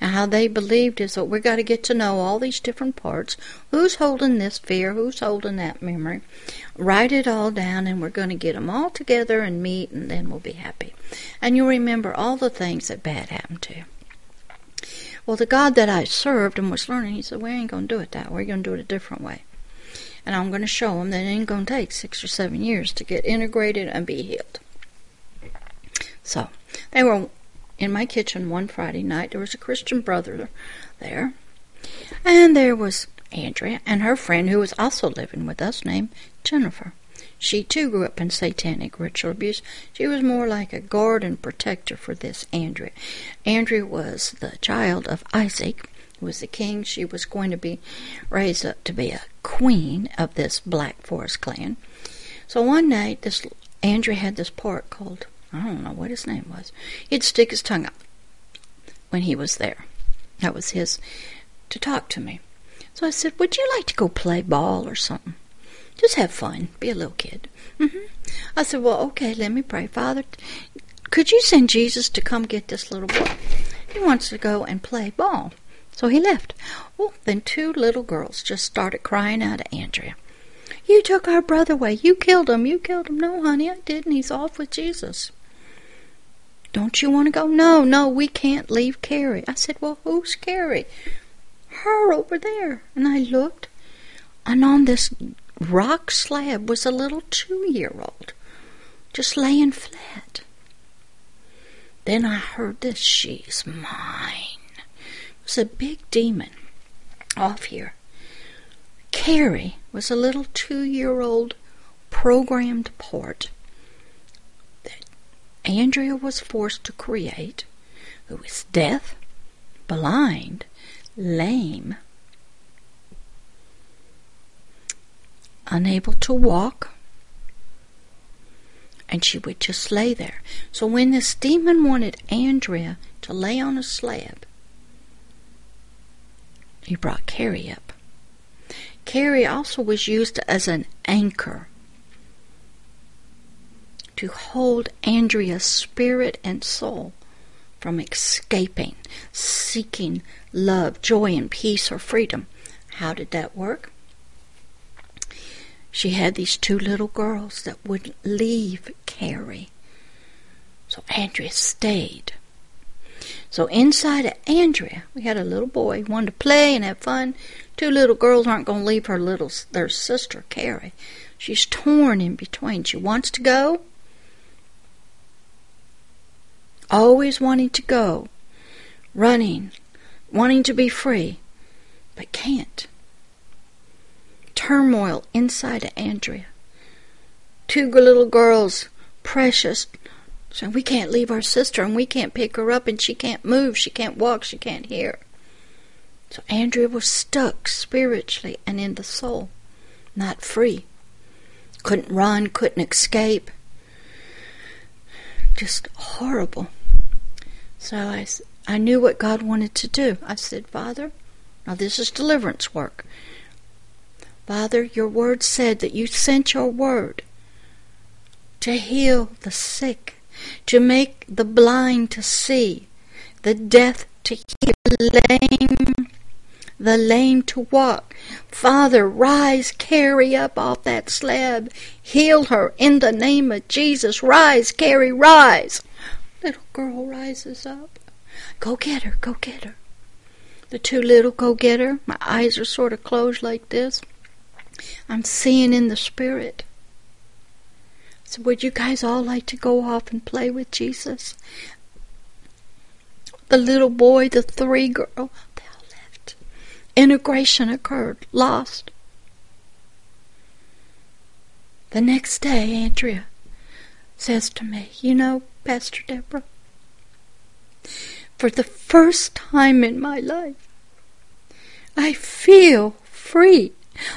[SPEAKER 1] Now, how they believed is that we got to get to know all these different parts. Who's holding this fear? Who's holding that memory? Write it all down, and we're going to get them all together and meet, and then we'll be happy. And you'll remember all the things that bad happened to you. Well, the God that I served and was learning, he said, We ain't going to do it that way. We're going to do it a different way and I'm going to show them that it ain't going to take six or seven years to get integrated and be healed. So, they were in my kitchen one Friday night. There was a Christian brother there, and there was Andrea and her friend who was also living with us named Jennifer. She too grew up in satanic ritual abuse. She was more like a guard and protector for this Andrea. Andrea was the child of Isaac, was the king. She was going to be raised up to be a queen of this Black Forest clan. So one night, this Andrea had this part called I don't know what his name was. He'd stick his tongue out when he was there. That was his to talk to me. So I said, "Would you like to go play ball or something? Just have fun, be a little kid." Mm-hmm. I said, "Well, okay. Let me pray, Father. Could you send Jesus to come get this little boy? He wants to go and play ball." So he left. Well, then two little girls just started crying out at Andrea. You took our brother away. You killed him. You killed him. No, honey, I didn't. He's off with Jesus. Don't you want to go? No, no, we can't leave Carrie. I said, Well, who's Carrie? Her over there. And I looked, and on this rock slab was a little two year old just laying flat. Then I heard this, she's mine. Was a big demon off here. Carrie was a little two year old programmed part that Andrea was forced to create, who was deaf, blind, lame, unable to walk, and she would just lay there. So when this demon wanted Andrea to lay on a slab, he brought Carrie up. Carrie also was used as an anchor to hold Andrea's spirit and soul from escaping, seeking love, joy, and peace or freedom. How did that work? She had these two little girls that wouldn't leave Carrie. So Andrea stayed. So inside of Andrea, we had a little boy, wanted to play and have fun. Two little girls aren't going to leave her little their sister Carrie. She's torn in between. She wants to go, always wanting to go, running, wanting to be free, but can't turmoil inside of Andrea. Two little girls, precious. So we can't leave our sister and we can't pick her up and she can't move, she can't walk, she can't hear. So Andrea was stuck spiritually and in the soul, not free. Couldn't run, couldn't escape. Just horrible. So I, I knew what God wanted to do. I said, Father, now this is deliverance work. Father, your word said that you sent your word to heal the sick, to make the blind to see, the deaf to hear, the lame, the lame to walk. Father, rise, Carrie up off that slab, heal her in the name of Jesus. Rise, Carrie, rise. Little girl rises up. Go get her, go get her. The two little go get her. My eyes are sort of closed like this. I'm seeing in the spirit. So would you guys all like to go off and play with Jesus? The little boy, the three girl, they all left. Integration occurred, lost. The next day, Andrea says to me, You know, Pastor Deborah, for the first time in my life, I feel free.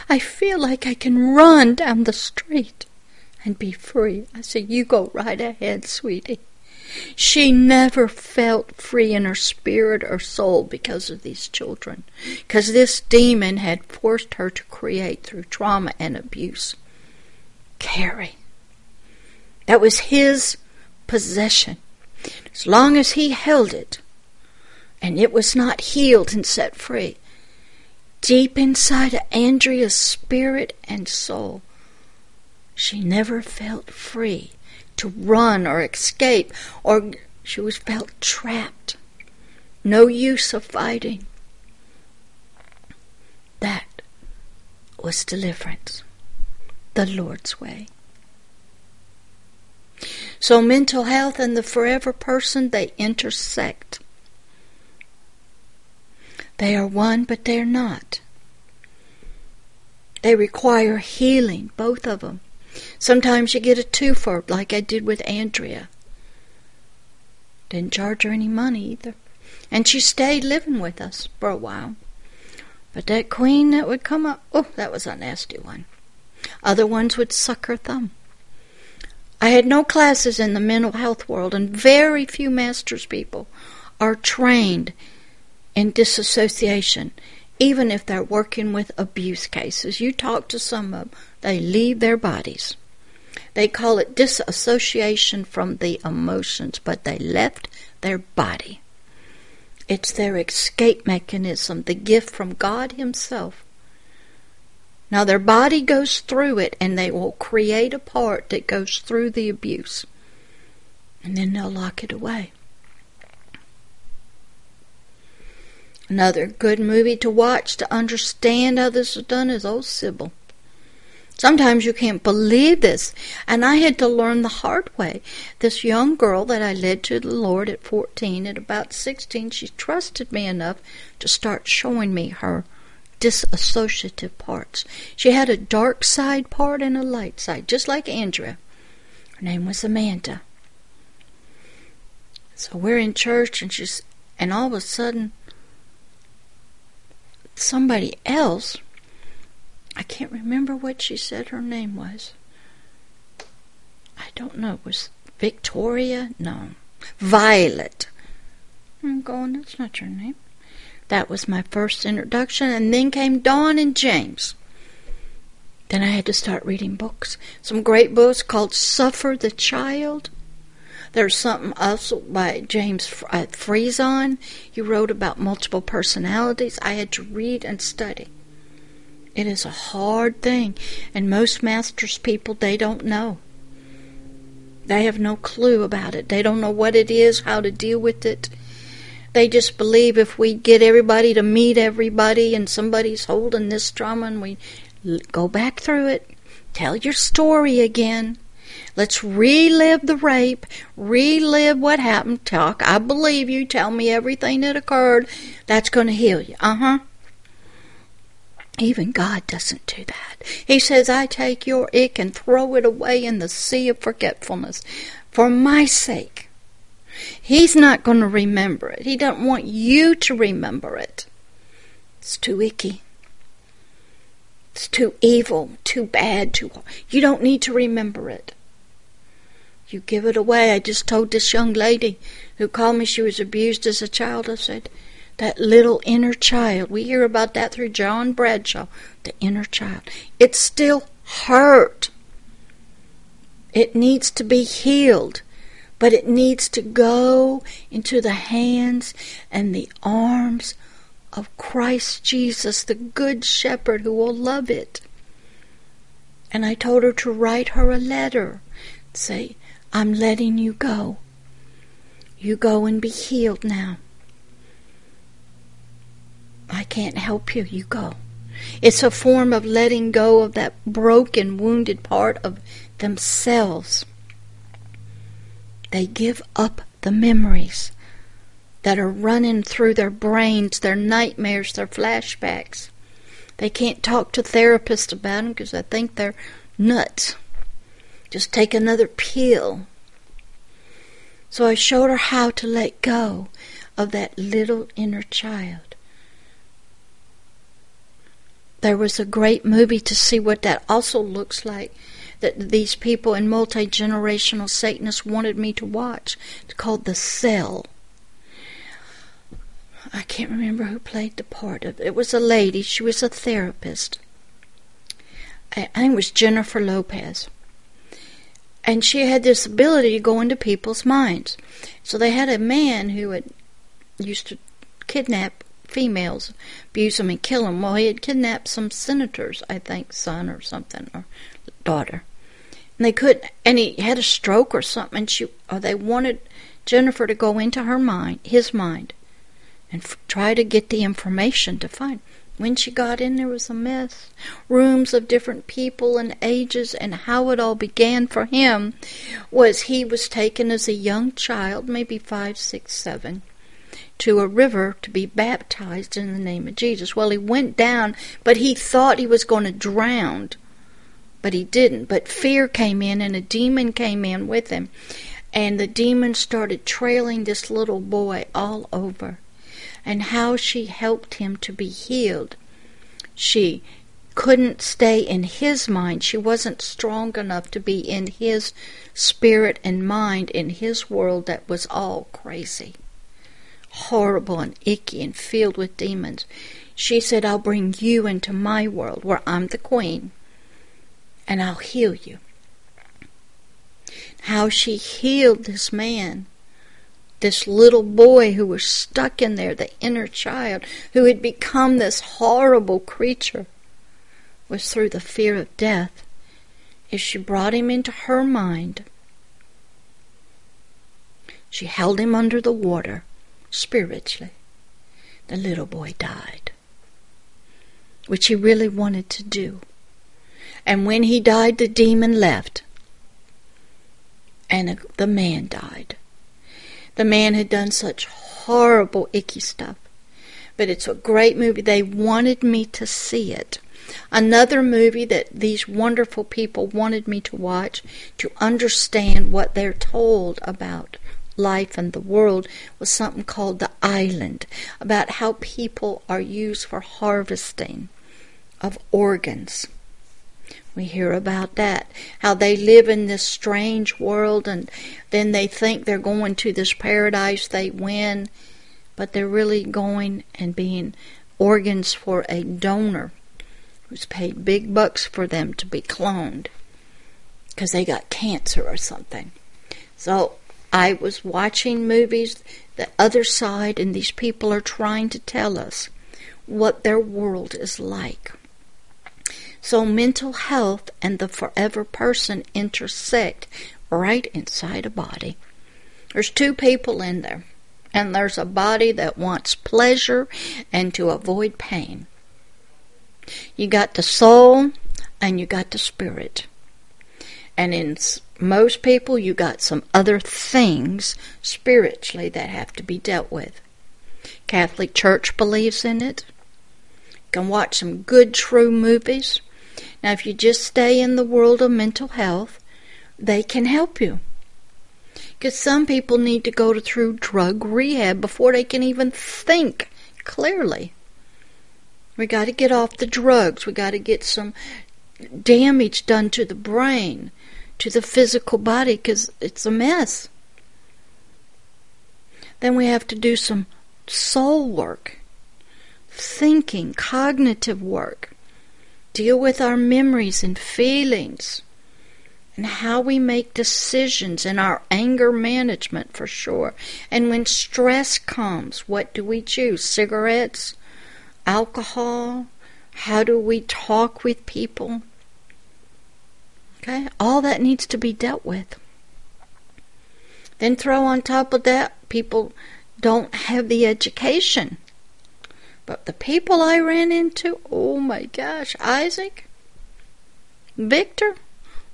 [SPEAKER 1] I feel like I can run down the street and be free. I said, You go right ahead, sweetie. She never felt free in her spirit or soul because of these children, because this demon had forced her to create through trauma and abuse. Carrie. That was his possession. As long as he held it and it was not healed and set free, deep inside of Andrea's spirit and soul, she never felt free to run or escape, or she was felt trapped. No use of fighting. That was deliverance, the Lord's way. So mental health and the forever person, they intersect. They are one, but they're not. They require healing, both of them. Sometimes you get a twofer, like I did with Andrea. Didn't charge her any money either. And she stayed living with us for a while. But that queen that would come up, oh, that was a nasty one. Other ones would suck her thumb. I had no classes in the mental health world, and very few master's people are trained in disassociation, even if they're working with abuse cases. You talk to some of them, they leave their bodies. They call it disassociation from the emotions, but they left their body. It's their escape mechanism, the gift from God Himself. Now, their body goes through it, and they will create a part that goes through the abuse. And then they'll lock it away. Another good movie to watch to understand how this is done is Old Sybil. Sometimes you can't believe this, and I had to learn the hard way. This young girl that I led to the Lord at 14, at about 16, she trusted me enough to start showing me her disassociative parts. She had a dark side part and a light side, just like Andrea. Her name was Amanda. So we're in church, and she's, and all of a sudden, somebody else I can't remember what she said her name was. I don't know. It was Victoria? No. Violet. I'm going, that's not your name. That was my first introduction, and then came Dawn and James. Then I had to start reading books. Some great books called Suffer the Child. There's something also by James uh, Friesen. He wrote about multiple personalities. I had to read and study. It is a hard thing, and most masters people they don't know. They have no clue about it. They don't know what it is, how to deal with it. They just believe if we get everybody to meet everybody and somebody's holding this trauma and we go back through it, tell your story again. Let's relive the rape, relive what happened. Talk, I believe you. Tell me everything that occurred. That's going to heal you. Uh huh. Even God doesn't do that. He says, I take your ick and throw it away in the sea of forgetfulness for my sake. He's not going to remember it. He doesn't want you to remember it. It's too icky. It's too evil, too bad, too. You don't need to remember it. You give it away. I just told this young lady who called me she was abused as a child. I said, that little inner child. We hear about that through John Bradshaw, the inner child. It's still hurt. It needs to be healed, but it needs to go into the hands and the arms of Christ Jesus, the Good Shepherd, who will love it. And I told her to write her a letter. Say, I'm letting you go. You go and be healed now. I can't help you. You go. It's a form of letting go of that broken, wounded part of themselves. They give up the memories that are running through their brains, their nightmares, their flashbacks. They can't talk to therapists about them because they think they're nuts. Just take another pill. So I showed her how to let go of that little inner child. There was a great movie to see what that also looks like that these people in multi generational Satanists wanted me to watch. It's called The Cell. I can't remember who played the part of it. It was a lady. She was a therapist. I think it was Jennifer Lopez. And she had this ability to go into people's minds. So they had a man who had used to kidnap females, abuse them and kill them. Well, he had kidnapped some senator's, I think, son or something, or daughter. And they couldn't, and he had a stroke or something. And she, or they wanted Jennifer to go into her mind, his mind, and f- try to get the information to find. When she got in, there was a mess. Rooms of different people and ages, and how it all began for him was he was taken as a young child, maybe five, six, seven to a river to be baptized in the name of Jesus. Well, he went down, but he thought he was going to drown, but he didn't. But fear came in, and a demon came in with him, and the demon started trailing this little boy all over. And how she helped him to be healed. She couldn't stay in his mind. She wasn't strong enough to be in his spirit and mind in his world that was all crazy horrible and icky and filled with demons. She said, I'll bring you into my world where I'm the queen and I'll heal you. How she healed this man, this little boy who was stuck in there, the inner child, who had become this horrible creature, was through the fear of death. As she brought him into her mind, She held him under the water, spiritually. The little boy died, which he really wanted to do. And when he died, the demon left, and the man died. The man had done such horrible, icky stuff. But it's a great movie. They wanted me to see it. Another movie that these wonderful people wanted me to watch to understand what they're told about life and the world was something called The Island, about how people are used for harvesting of organs. We hear about that, how they live in this strange world and then they think they're going to this paradise they win, but they're really going and being organs for a donor who's paid big bucks for them to be cloned because they got cancer or something. So I was watching movies, the other side, and these people are trying to tell us what their world is like. So mental health and the forever person intersect right inside a body. There's two people in there, and there's a body that wants pleasure and to avoid pain. You got the soul and you got the spirit. And in most people, you got some other things spiritually that have to be dealt with. Catholic Church believes in it. You can watch some good, true movies. Now, if you just stay in the world of mental health, they can help you. Because some people need to go through drug rehab before they can even think clearly. We got to get off the drugs. We got to get some damage done to the brain, to the physical body, because it's a mess. Then we have to do some soul work, thinking, cognitive work deal with our memories and feelings and how we make decisions and our anger management for sure. And when stress comes, what do we choose? Cigarettes, alcohol? How do we talk with people? Okay, all that needs to be dealt with. Then throw on top of that, people don't have the education but the people I ran into, oh my gosh, Isaac, Victor,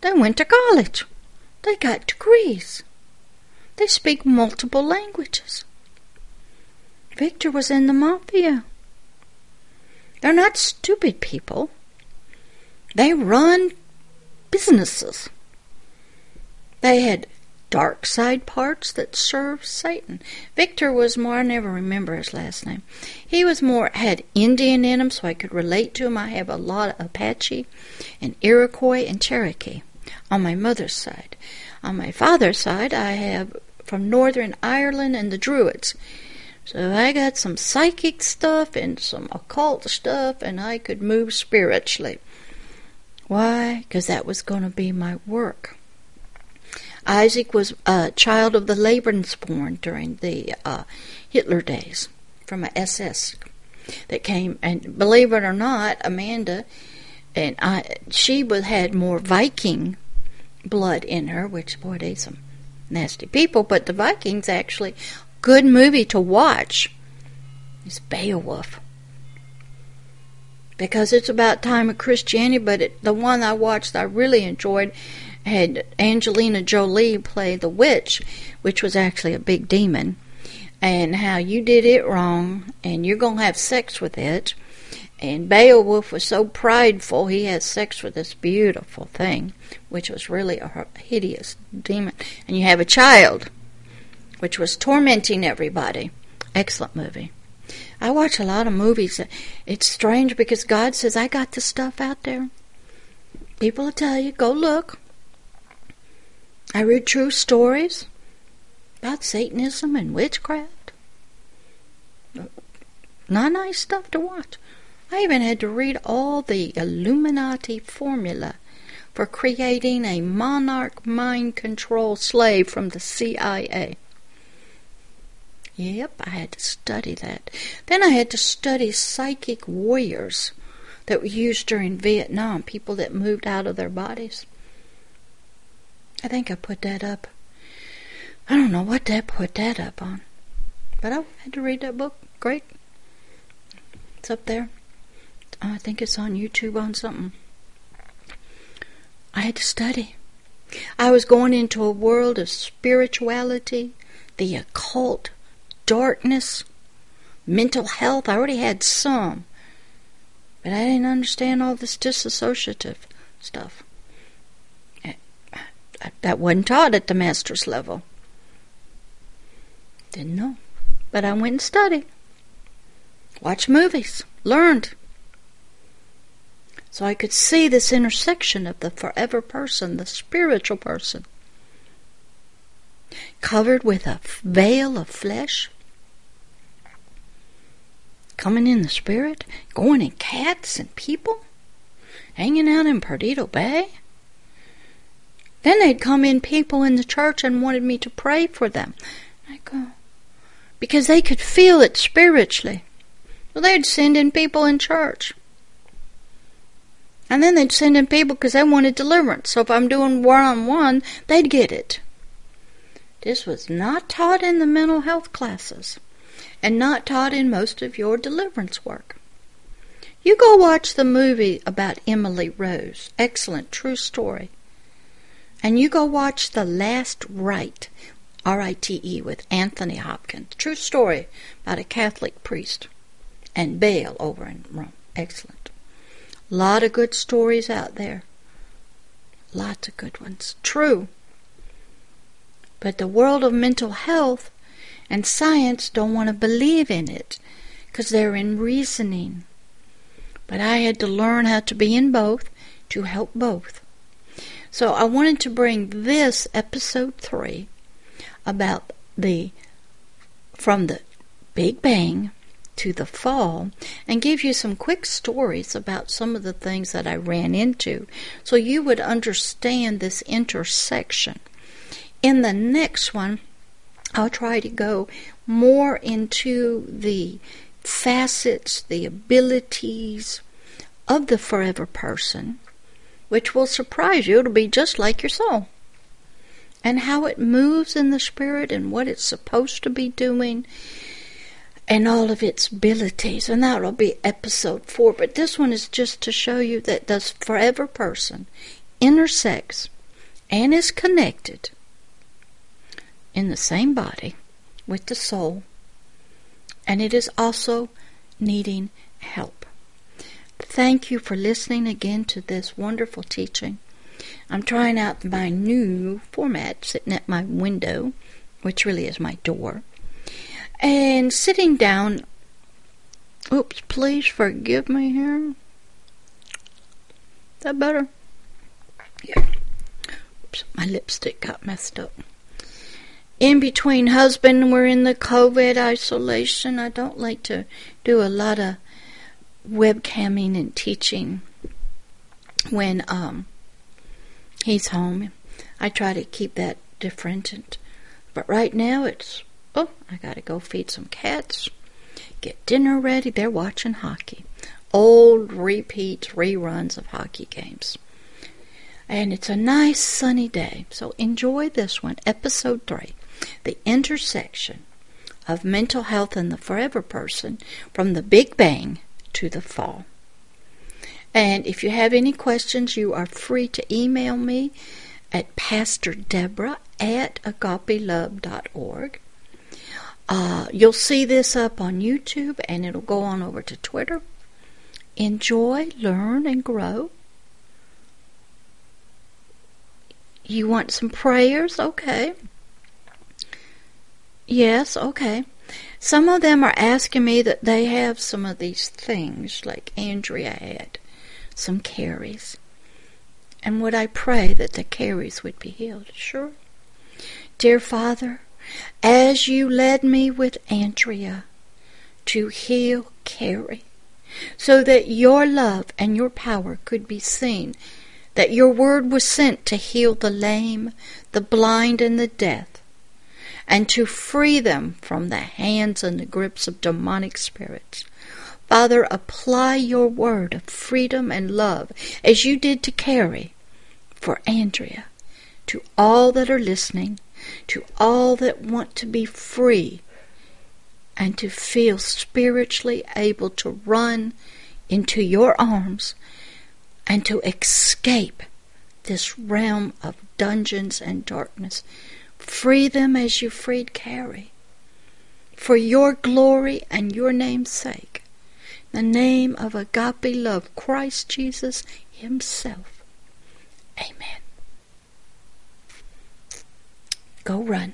[SPEAKER 1] they went to college. They got degrees. They speak multiple languages. Victor was in the mafia. They're not stupid people. They run businesses. They had dark side parts that served Satan. Victor was more, I never remember his last name. He was more, had Indian in him, so I could relate to him. I have a lot of Apache and Iroquois and Cherokee on my mother's side. On my father's side, I have from Northern Ireland and the Druids. So I got some psychic stuff and some occult stuff, and I could move spiritually. Why? Because that was going to be my work. Isaac was a child of the Lebensborn during the uh, Hitler days from a SS that came. And believe it or not, Amanda and I, she was had more Viking blood in her, which boy, they some nasty people. But the Vikings actually good movie to watch. It's Beowulf because it's about time of Christianity. But it, the one I watched, I really enjoyed had Angelina Jolie play the witch, which was actually a big demon, and how you did it wrong and you're going to have sex with it. And Beowulf was so prideful, he had sex with this beautiful thing, which was really a hideous demon. And you have a child, which was tormenting everybody. Excellent movie. I watch a lot of movies. It's strange because God says, I got the stuff out there. People will tell you, go look. I read true stories about Satanism and witchcraft. Not nice stuff to watch. I even had to read all the Illuminati formula for creating a monarch mind control slave from the CIA. Yep, I had to study that. Then I had to study psychic warriors that were used during Vietnam, people that moved out of their bodies. I think I put that up. I don't know what that put that up on. But I had to read that book. Great. It's up there. I think it's on YouTube on something. I had to study. I was going into a world of spirituality, the occult, darkness, mental health. I already had some, but I didn't understand all this disassociative stuff. That wasn't taught at the master's level. Didn't know. But I went and studied. Watched movies. Learned. So I could see this intersection of the forever person, the spiritual person, covered with a veil of flesh, coming in the spirit, going in cats and people, hanging out in Perdido Bay. Then they'd come in people in the church and wanted me to pray for them. I go, because they could feel it spiritually. So they'd send in people in church. And then they'd send in people because they wanted deliverance. So if I'm doing one on one, they'd get it. This was not taught in the mental health classes and not taught in most of your deliverance work. You go watch the movie about Emily Rose. Excellent, true story. And you go watch The Last Rite, R I T E, with Anthony Hopkins. True story about a Catholic priest and Baal over in Rome. Excellent. Lot of good stories out there. Lots of good ones. True. But the world of mental health and science don't want to believe in it because they're in reasoning. But I had to learn how to be in both to help both. So I wanted to bring this episode 3 about the from the Big Bang to the fall and give you some quick stories about some of the things that I ran into so you would understand this intersection. In the next one, I'll try to go more into the facets, the abilities of the forever person, which will surprise you. It'll be just like your soul. And how it moves in the spirit and what it's supposed to be doing and all of its abilities. And that'll be episode four. But this one is just to show you that this forever person intersects and is connected in the same body with the soul. And it is also needing help. Thank you for listening again to this wonderful teaching. I'm trying out my new format sitting at my window, which really is my door. And sitting down, oops, please forgive me here. Is that better? Yeah. Oops, my lipstick got messed up. In between husband, we're in the COVID isolation. I don't like to do a lot of webcamming and teaching when um he's home. I try to keep that different, and, but right now it's Oh, I gotta go feed some cats, get dinner ready. They're watching hockey. Old repeats, reruns of hockey games. And it's a nice sunny day. So enjoy this one, episode three The intersection of mental health and the forever person from the Big Bang to the fall. And if you have any questions, you are free to email me at Pastor Deborah at agapelove.org. Uh, you'll see this up on YouTube and it'll go on over to Twitter. Enjoy, learn, and grow. You want some prayers? Okay. Yes, okay. Some of them are asking me that they have some of these things, like Andrea had some caries. And would I pray that the caries would be healed? Sure. Dear Father, as you led me with Andrea to heal Carrie, so that your love and your power could be seen, that your word was sent to heal the lame, the blind, and the deaf, and to free them from the hands and the grips of demonic spirits. Father, apply your word of freedom and love as you did to Carrie for Andrea to all that are listening to all that want to be free and to feel spiritually able to run into your arms and to escape this realm of dungeons and darkness. Free them as you freed Carrie. For your glory and your name's sake. The name of agape love, Christ Jesus Himself. Amen. Go run.